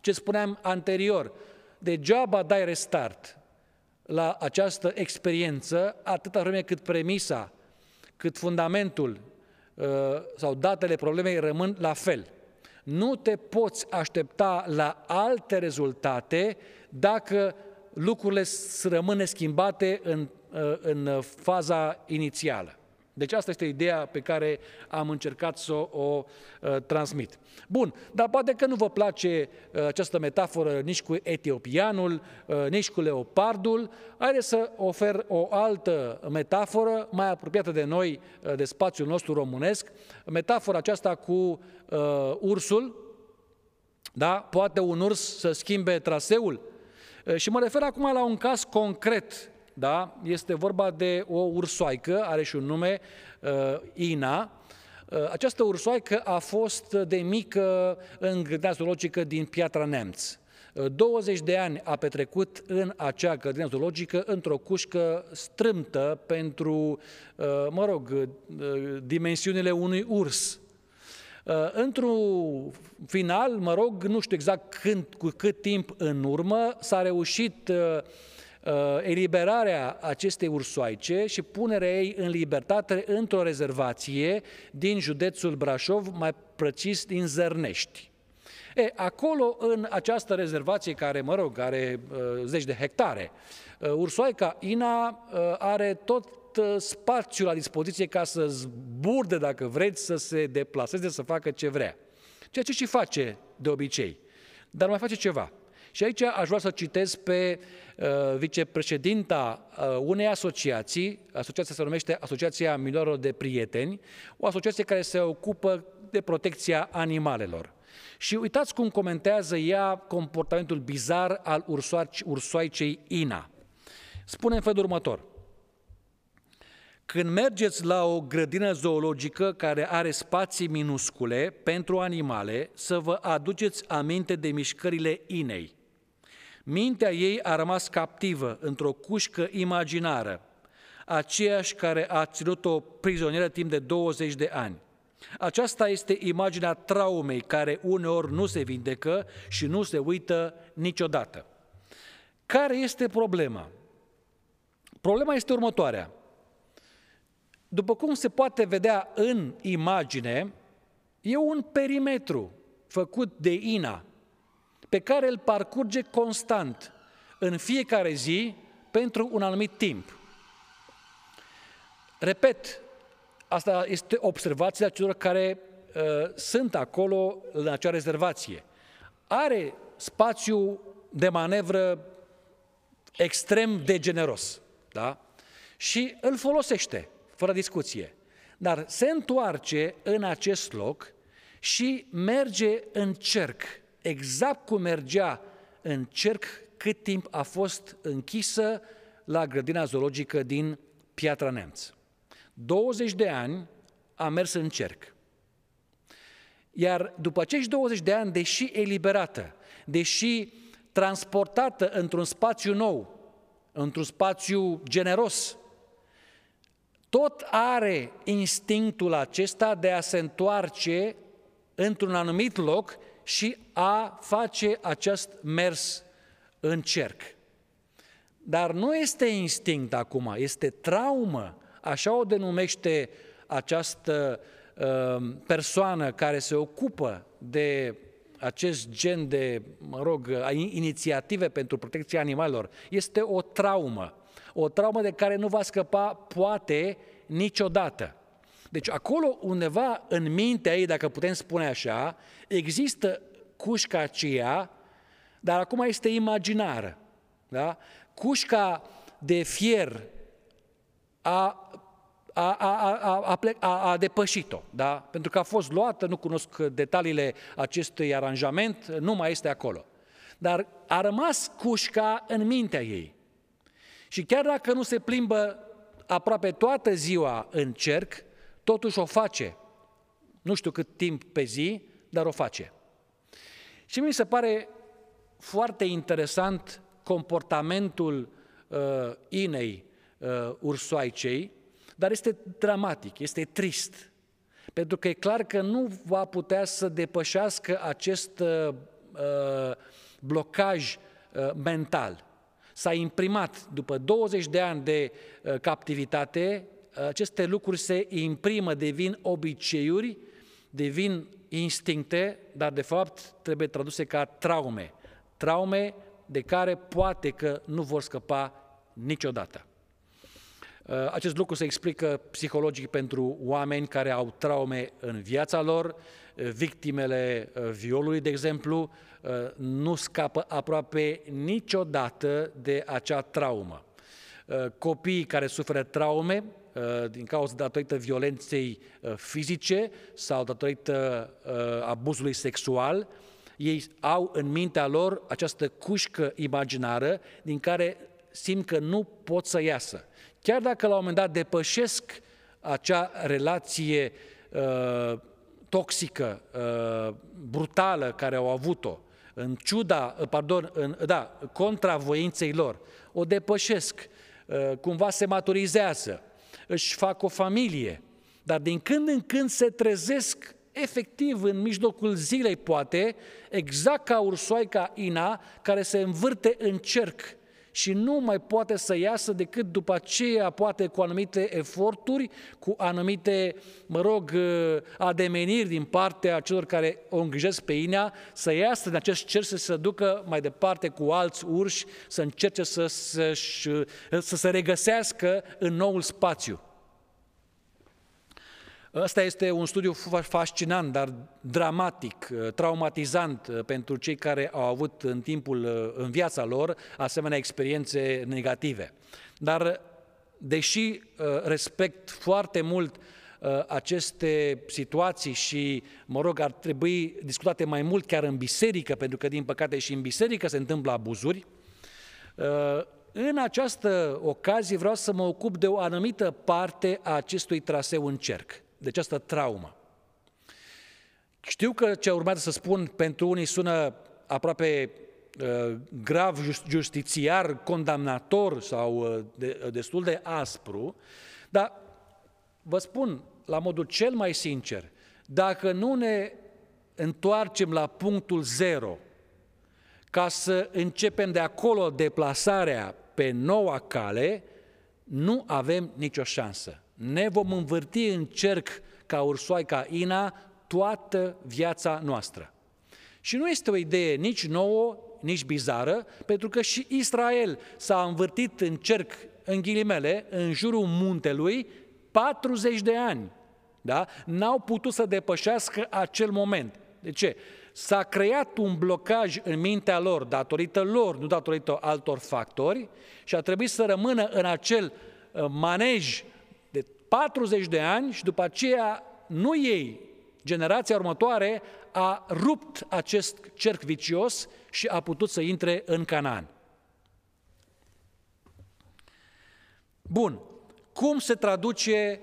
Ce spuneam anterior, degeaba dai restart la această experiență atâta vreme cât premisa, cât fundamentul ă, sau datele problemei rămân la fel. Nu te poți aștepta la alte rezultate dacă lucrurile rămân schimbate în, în faza inițială. Deci asta este ideea pe care am încercat să o, o uh, transmit. Bun, dar poate că nu vă place uh, această metaforă nici cu etiopianul, uh, nici cu leopardul. Haideți să ofer o altă metaforă mai apropiată de noi, uh, de spațiul nostru românesc, metafora aceasta cu uh, ursul. Da? Poate un urs să schimbe traseul? Uh, și mă refer acum la un caz concret da? Este vorba de o ursoaică, are și un nume, uh, Ina. Uh, această ursoaică a fost de mică în grădina zoologică din Piatra Nemț. 20 uh, de ani a petrecut în acea grădină zoologică într-o cușcă strâmtă pentru, mă rog, dimensiunile unui urs. Într-un final, mă rog, nu știu exact când, cu cât timp în urmă, s-a reușit Uh, eliberarea acestei ursoaice și punerea ei în libertate într-o rezervație din județul Brașov, mai precis din Zărnești. E, acolo, în această rezervație, care, mă rog, are uh, zeci de hectare, uh, ursoaica Ina uh, are tot uh, spațiul la dispoziție ca să zburde, dacă vreți, să se deplaseze, să facă ce vrea. Ceea ce și face de obicei. Dar mai face ceva. Și aici aș vrea să citez pe uh, vicepreședinta uh, unei asociații, asociația se numește Asociația Miliorilor de Prieteni, o asociație care se ocupă de protecția animalelor. Și uitați cum comentează ea comportamentul bizar al ursoaicei Ina. Spune în felul următor. Când mergeți la o grădină zoologică care are spații minuscule pentru animale, să vă aduceți aminte de mișcările inei. Mintea ei a rămas captivă într-o cușcă imaginară, aceeași care a ținut-o prizonieră timp de 20 de ani. Aceasta este imaginea traumei care uneori nu se vindecă și nu se uită niciodată. Care este problema? Problema este următoarea. După cum se poate vedea în imagine, e un perimetru făcut de Ina, pe care îl parcurge constant, în fiecare zi, pentru un anumit timp. Repet, asta este observația celor care uh, sunt acolo în acea rezervație. Are spațiu de manevră extrem de generos, da? Și îl folosește, fără discuție. Dar se întoarce în acest loc și merge în cerc, exact cum mergea în cerc cât timp a fost închisă la grădina zoologică din Piatra Neamț. 20 de ani a mers în cerc. Iar după acești 20 de ani, deși eliberată, deși transportată într-un spațiu nou, într-un spațiu generos, tot are instinctul acesta de a se întoarce într-un anumit loc și a face acest mers în cerc. Dar nu este instinct acum, este traumă, așa o denumește această uh, persoană care se ocupă de acest gen de, mă rog, inițiative pentru protecția animalelor. Este o traumă, o traumă de care nu va scăpa poate niciodată. Deci acolo undeva în mintea ei, dacă putem spune așa, există cușca aceea, dar acum este imaginară. Da? Cușca de fier a, a, a, a, a, a depășit-o, da? pentru că a fost luată, nu cunosc detaliile acestui aranjament, nu mai este acolo. Dar a rămas cușca în mintea ei. Și chiar dacă nu se plimbă aproape toată ziua în cerc, totuși o face. Nu știu cât timp pe zi, dar o face. Și mi se pare foarte interesant comportamentul uh, inei uh, ursoaicei, dar este dramatic, este trist. pentru că e clar că nu va putea să depășească acest uh, blocaj uh, mental. S-a imprimat, după 20 de ani de uh, captivitate, aceste lucruri se imprimă, devin obiceiuri, devin instincte, dar de fapt trebuie traduse ca traume. Traume de care poate că nu vor scăpa niciodată. Uh, acest lucru se explică psihologic pentru oameni care au traume în viața lor, uh, victimele uh, violului, de exemplu, nu scapă aproape niciodată de acea traumă. Copiii care suferă traume din cauza datorită violenței fizice sau datorită abuzului sexual, ei au în mintea lor această cușcă imaginară din care simt că nu pot să iasă. Chiar dacă la un moment dat depășesc acea relație uh, toxică, uh, brutală care au avut-o, în ciuda, uh, pardon, în, da, contra voinței lor, o depășesc, uh, cumva se maturizează, își fac o familie, dar din când în când se trezesc efectiv în mijlocul zilei, poate, exact ca ursoaica Ina, care se învârte în cerc și nu mai poate să iasă decât după aceea, poate cu anumite eforturi, cu anumite, mă rog, uh, ademeniri din partea celor care o îngrijesc pe Ina, să iasă din acest cer să se ducă mai departe cu alți urși, să încerce să, să, să se regăsească în noul spațiu. Ăsta este un studiu fascinant, dar dramatic, uh, traumatizant uh, pentru cei care au avut în timpul, uh, în viața lor, asemenea experiențe negative. Dar, deși respect foarte mult aceste situații și, mă rog, ar trebui discutate mai mult chiar în biserică, pentru că, din păcate, și în biserică se întâmplă abuzuri, în această ocazie vreau să mă ocup de o anumită parte a acestui traseu în cerc de această traumă. Știu că ce urmează să spun pentru unii sună aproape uh, grav, justițiar, condamnator sau uh, de, uh, destul de aspru, dar vă spun la modul cel mai sincer, dacă nu ne întoarcem la punctul zero, ca să începem de acolo deplasarea pe noua cale, nu avem nicio șansă ne vom învârti în cerc ca ursoaica Ina toată viața noastră. Și nu este o idee nici nouă, nici bizară, pentru că și Israel s-a învârtit în cerc, în ghilimele, în jurul muntelui 40 de ani. Da? N-au putut să depășească acel moment. De ce? S-a creat un blocaj în mintea lor, datorită lor, nu datorită altor factori, și a trebuit să rămână în acel uh, manej 40 de ani și după aceea nu ei, generația următoare, a rupt acest cerc vicios și a putut să intre în Canaan. Bun, cum se traduce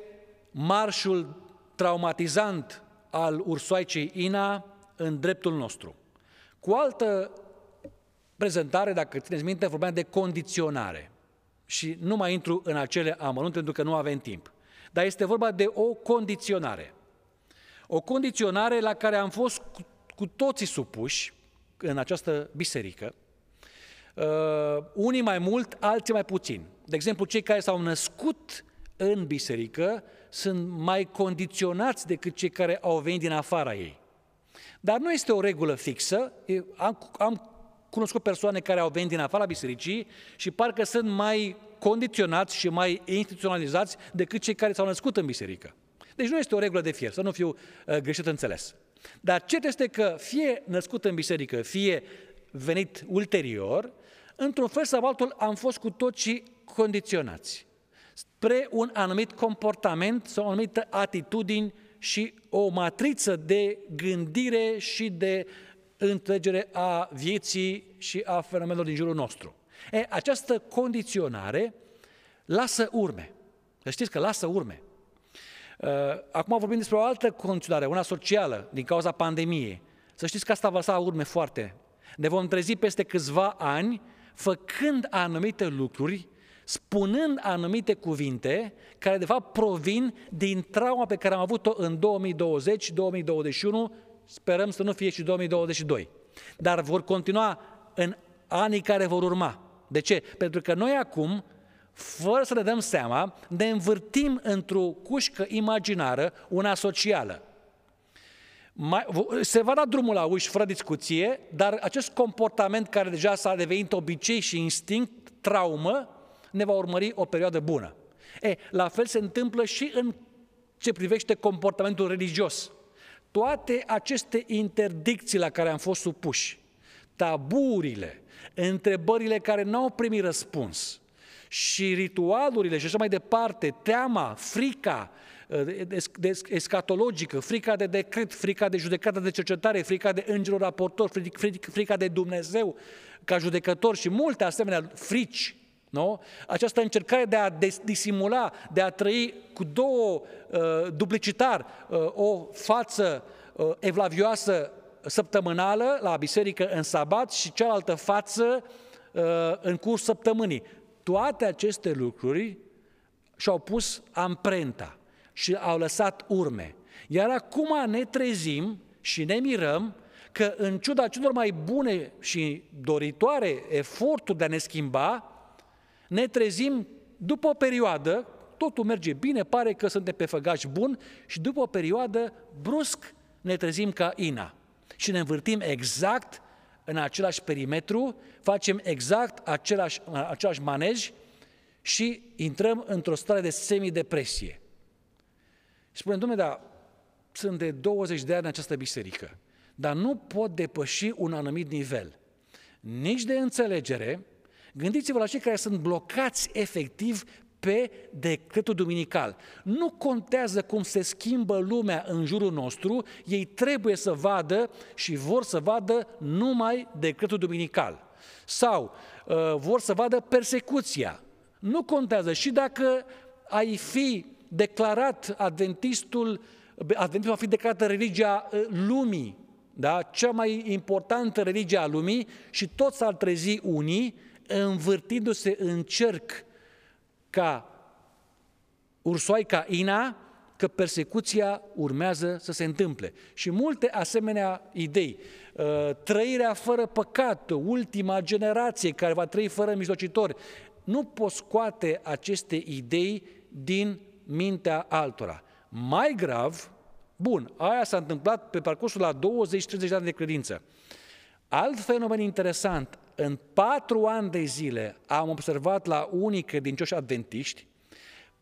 marșul traumatizant al ursoaicei Ina în dreptul nostru? Cu altă prezentare, dacă țineți minte, vorbeam de condiționare. Și nu mai intru în acele amănunte pentru că nu avem timp dar este vorba de o condiționare. O condiționare la care am fost cu, cu toții supuși în această biserică, uh, unii mai mult, alții mai puțin. De exemplu, cei care s-au născut în biserică sunt mai condiționați decât cei care au venit din afara ei. Dar nu este o regulă fixă. Am, am cunoscut persoane care au venit din afara bisericii și parcă sunt mai condiționați și mai instituționalizați decât cei care s-au născut în biserică. Deci nu este o regulă de fier, să nu fiu uh, greșit înțeles. Dar ce este că fie născut în biserică, fie venit ulterior, într-un fel sau altul am fost cu toții condiționați spre un anumit comportament sau o anumită atitudini și o matriță de gândire și de înțelegere a vieții și a fenomenelor din jurul nostru. E, această condiționare lasă urme. Să știți că lasă urme. Uh, acum vorbim despre o altă condiționare, una socială, din cauza pandemiei. Să știți că asta va lăsa urme foarte. Ne vom trezi peste câțiva ani făcând anumite lucruri spunând anumite cuvinte care de fapt provin din trauma pe care am avut-o în 2020, 2021, sperăm să nu fie și 2022. Dar vor continua în anii care vor urma. De ce? Pentru că noi acum, fără să ne dăm seama, ne învârtim într-o cușcă imaginară, una socială. Mai, se va da drumul la uși fără discuție, dar acest comportament care deja s-a devenit obicei și instinct, traumă, ne va urmări o perioadă bună. E, la fel se întâmplă și în ce privește comportamentul religios. Toate aceste interdicții la care am fost supuși, taburile, întrebările care nu au primit răspuns și ritualurile și așa mai departe, teama, frica, escatologică, frica de decret, frica de judecată de cercetare, frica de îngerul raportor, frica de Dumnezeu ca judecător și multe asemenea frici, nu? Această încercare de a disimula, de a trăi cu două uh, duplicitar, uh, o față uh, evlavioasă săptămânală la biserică în sabat și cealaltă față uh, în curs săptămânii. Toate aceste lucruri și-au pus amprenta și au lăsat urme. Iar acum ne trezim și ne mirăm că în ciuda celor mai bune și doritoare eforturi de a ne schimba, ne trezim după o perioadă, totul merge bine, pare că suntem pe făgaș bun și după o perioadă, brusc, ne trezim ca Ina și ne învârtim exact în același perimetru, facem exact același, același manej și intrăm într-o stare de semidepresie. Și spunem, domnule, dar sunt de 20 de ani în această biserică, dar nu pot depăși un anumit nivel, nici de înțelegere, Gândiți-vă la cei care sunt blocați efectiv pe decretul duminical. Nu contează cum se schimbă lumea în jurul nostru, ei trebuie să vadă și vor să vadă numai decretul duminical. Sau uh, vor să vadă persecuția. Nu contează și dacă ai fi declarat adventistul, adventistul va fi declarată religia uh, lumii, da? cea mai importantă religie a lumii și toți s-ar trezi unii învârtindu-se în cerc ca ursoaica Ina, că persecuția urmează să se întâmple. Și multe asemenea idei. Uh, trăirea fără păcat, ultima generație care va trăi fără mijlocitori. Nu poți scoate aceste idei din mintea altora. Mai grav, bun, aia s-a întâmplat pe parcursul la 20-30 de ani de credință. Alt fenomen interesant, în patru ani de zile am observat la unii credincioși adventiști,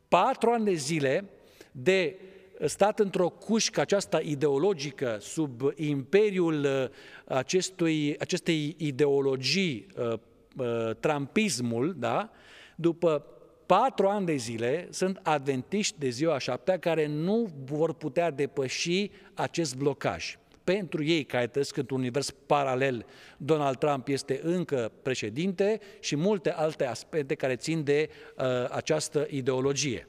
patru ani de zile de stat într-o cușcă aceasta ideologică sub imperiul uh, acestui, acestei ideologii, uh, uh, trampismul, da? după patru ani de zile sunt adventiști de ziua șaptea care nu vor putea depăși acest blocaj pentru ei care trăiesc într-un univers paralel, Donald Trump este încă președinte și multe alte aspecte care țin de uh, această ideologie.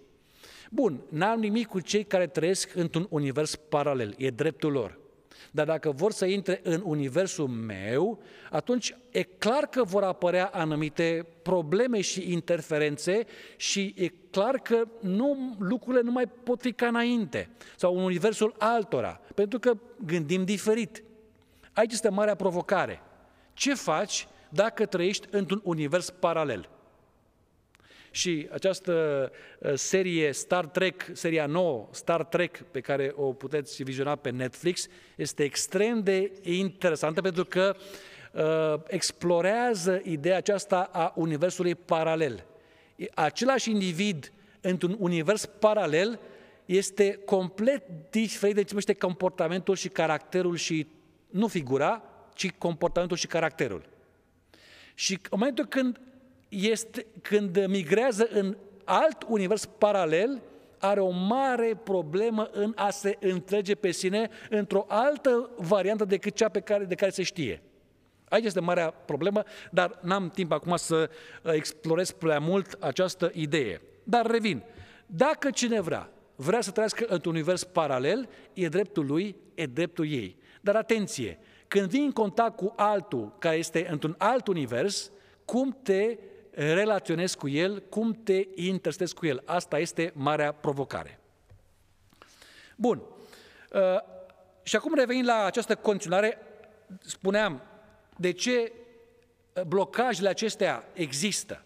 Bun, n-am nimic cu cei care trăiesc într-un univers paralel, e dreptul lor. Dar dacă vor să intre în universul meu, atunci e clar că vor apărea anumite probleme și interferențe și e clar că nu, lucrurile nu mai pot fi ca înainte sau în universul altora, pentru că gândim diferit. Aici este marea provocare. Ce faci dacă trăiești într-un univers paralel? Și această uh, serie Star Trek, seria nouă Star Trek, pe care o puteți viziona pe Netflix, este extrem de interesantă pentru că uh, explorează ideea aceasta a universului paralel. Același individ într-un univers paralel este complet diferit de ce privește comportamentul și caracterul și nu figura, ci comportamentul și caracterul. Și în momentul când este, când migrează în alt univers paralel, are o mare problemă în a se întrege pe sine într-o altă variantă decât cea pe care, de care se știe. Aici este marea problemă, dar n-am timp acum să uh, explorez prea mult această idee. Dar revin. Dacă cineva vrea, vrea să trăiască într-un univers paralel, e dreptul lui, e dreptul ei. Dar atenție, când vii în contact cu altul care este într-un alt univers, cum te relaționezi cu el, cum te intersezi cu el. Asta este marea provocare. Bun. Uh, și acum revenind la această condiționare, spuneam, de ce blocajele acestea există,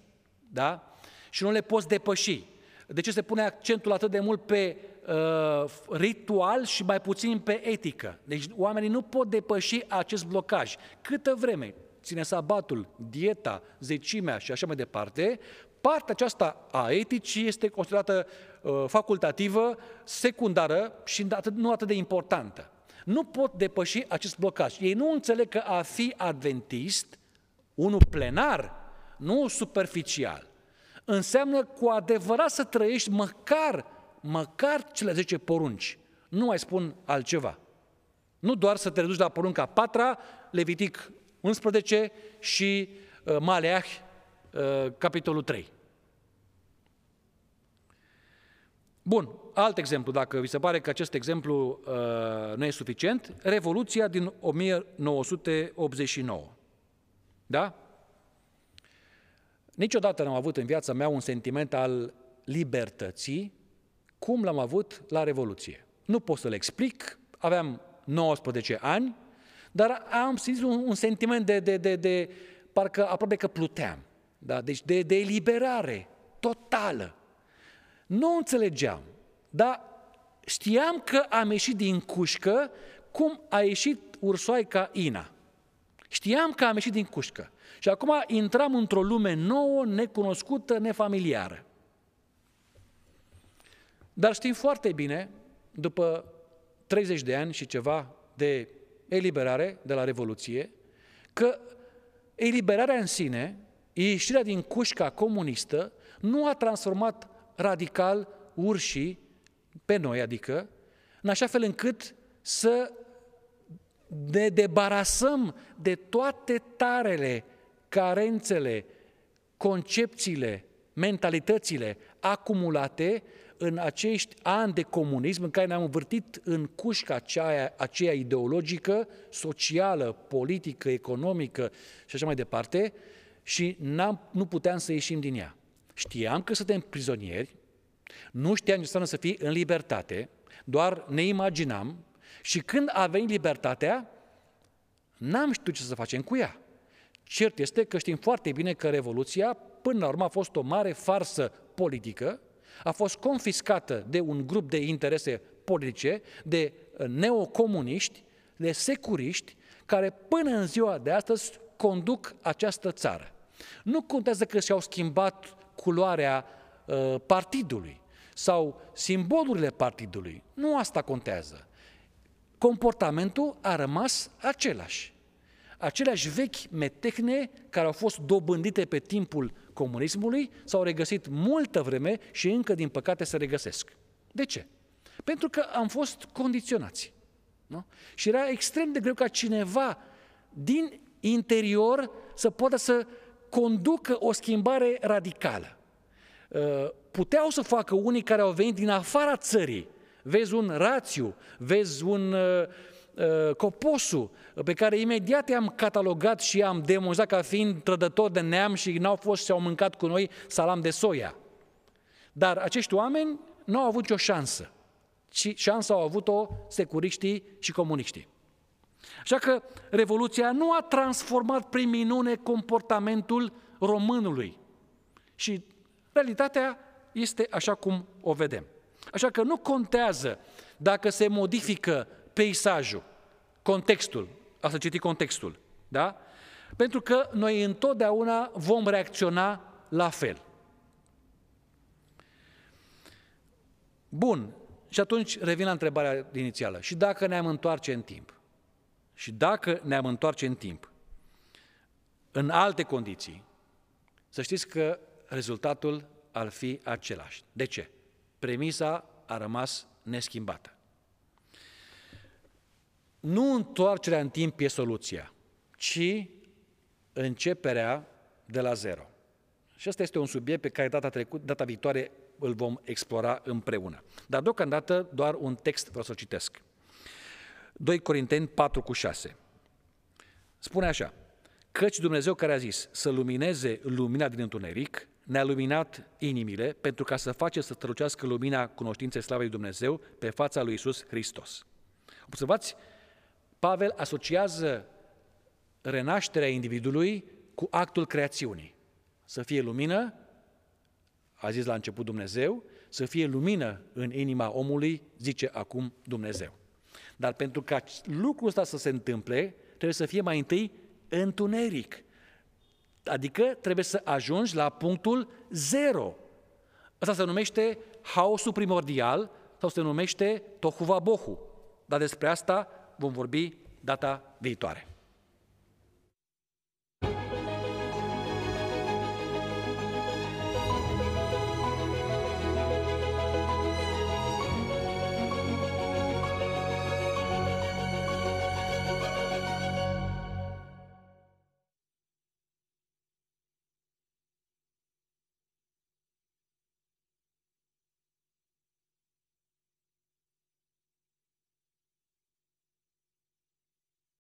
da? Și nu le poți depăși. De ce se pune accentul atât de mult pe uh, ritual și mai puțin pe etică? Deci oamenii nu pot depăși acest blocaj. Câtă vreme ține sabatul, dieta, zecimea și așa mai departe, partea aceasta a eticii este considerată uh, facultativă, secundară și atât, nu atât de importantă. Nu pot depăși acest blocaj. Ei nu înțeleg că a fi adventist, unul plenar, nu superficial, înseamnă cu adevărat să trăiești măcar, măcar cele 10 porunci. Nu mai spun altceva. Nu doar să te reduci la porunca patra, Levitic 11 și uh, Maleah, uh, capitolul 3. Bun, alt exemplu, dacă vi se pare că acest exemplu uh, nu e suficient, Revoluția din 1989. Da? Niciodată n-am avut în viața mea un sentiment al libertății cum l-am avut la Revoluție. Nu pot să-l explic, aveam 19 ani, dar am simțit un, un sentiment de, de, de, de, parcă aproape că pluteam. Da? Deci de, de eliberare totală. Nu înțelegeam, dar știam că am ieșit din cușcă cum a ieșit ursoaica Ina. Știam că am ieșit din cușcă. Și acum intram într-o lume nouă, necunoscută, nefamiliară. Dar știm foarte bine, după 30 de ani și ceva de eliberare de la Revoluție, că eliberarea în sine, ieșirea din cușca comunistă, nu a transformat radical urșii pe noi, adică, în așa fel încât să ne debarasăm de toate tarele, carențele, concepțiile, mentalitățile acumulate în acești ani de comunism în care ne-am învârtit în cușca aceea, aceea ideologică, socială, politică, economică și așa mai departe și n-am, nu puteam să ieșim din ea. Știam că suntem prizonieri, nu știam ce înseamnă să fii în libertate, doar ne imaginam și când a venit libertatea, n-am știut ce să facem cu ea. Cert este că știm foarte bine că Revoluția, până la urmă, a fost o mare farsă politică, a fost confiscată de un grup de interese politice, de neocomuniști, de securiști, care până în ziua de astăzi conduc această țară. Nu contează că și-au schimbat culoarea uh, partidului sau simbolurile partidului. Nu asta contează. Comportamentul a rămas același. Aceleași vechi metehne care au fost dobândite pe timpul comunismului s-au regăsit multă vreme și încă, din păcate, se regăsesc. De ce? Pentru că am fost condiționați. Nu? Și era extrem de greu ca cineva din interior să poată să conducă o schimbare radicală. Uh, puteau să facă unii care au venit din afara țării. Vezi un rațiu, vezi un uh, uh, coposu pe care imediat i-am catalogat și am demonstrat ca fiind trădători de neam și n-au fost și au mâncat cu noi salam de soia. Dar acești oameni nu au avut nicio șansă, ci șansa au avut-o securiștii și comuniștii. Așa că Revoluția nu a transformat prin minune comportamentul românului. Și realitatea este așa cum o vedem. Așa că nu contează dacă se modifică peisajul, contextul, asta citi contextul, da? Pentru că noi întotdeauna vom reacționa la fel. Bun, și atunci revin la întrebarea inițială. Și dacă ne-am întoarce în timp? Și dacă ne-am întoarce în timp, în alte condiții, să știți că rezultatul ar fi același. De ce? Premisa a rămas neschimbată. Nu întoarcerea în timp e soluția, ci începerea de la zero. Și asta este un subiect pe care data, trecut, data viitoare îl vom explora împreună. Dar deocamdată doar un text vreau să citesc. 2 Corinteni 4 cu 6. Spune așa, Căci Dumnezeu care a zis să lumineze lumina din întuneric, ne-a luminat inimile pentru ca să face să strălucească lumina cunoștinței slavei lui Dumnezeu pe fața lui Isus Hristos. Observați, Pavel asociază renașterea individului cu actul creațiunii. Să fie lumină, a zis la început Dumnezeu, să fie lumină în inima omului, zice acum Dumnezeu. Dar pentru ca lucrul ăsta să se întâmple, trebuie să fie mai întâi întuneric. Adică trebuie să ajungi la punctul zero. Asta se numește haosul primordial sau se numește tohuva bohu. Dar despre asta vom vorbi data viitoare.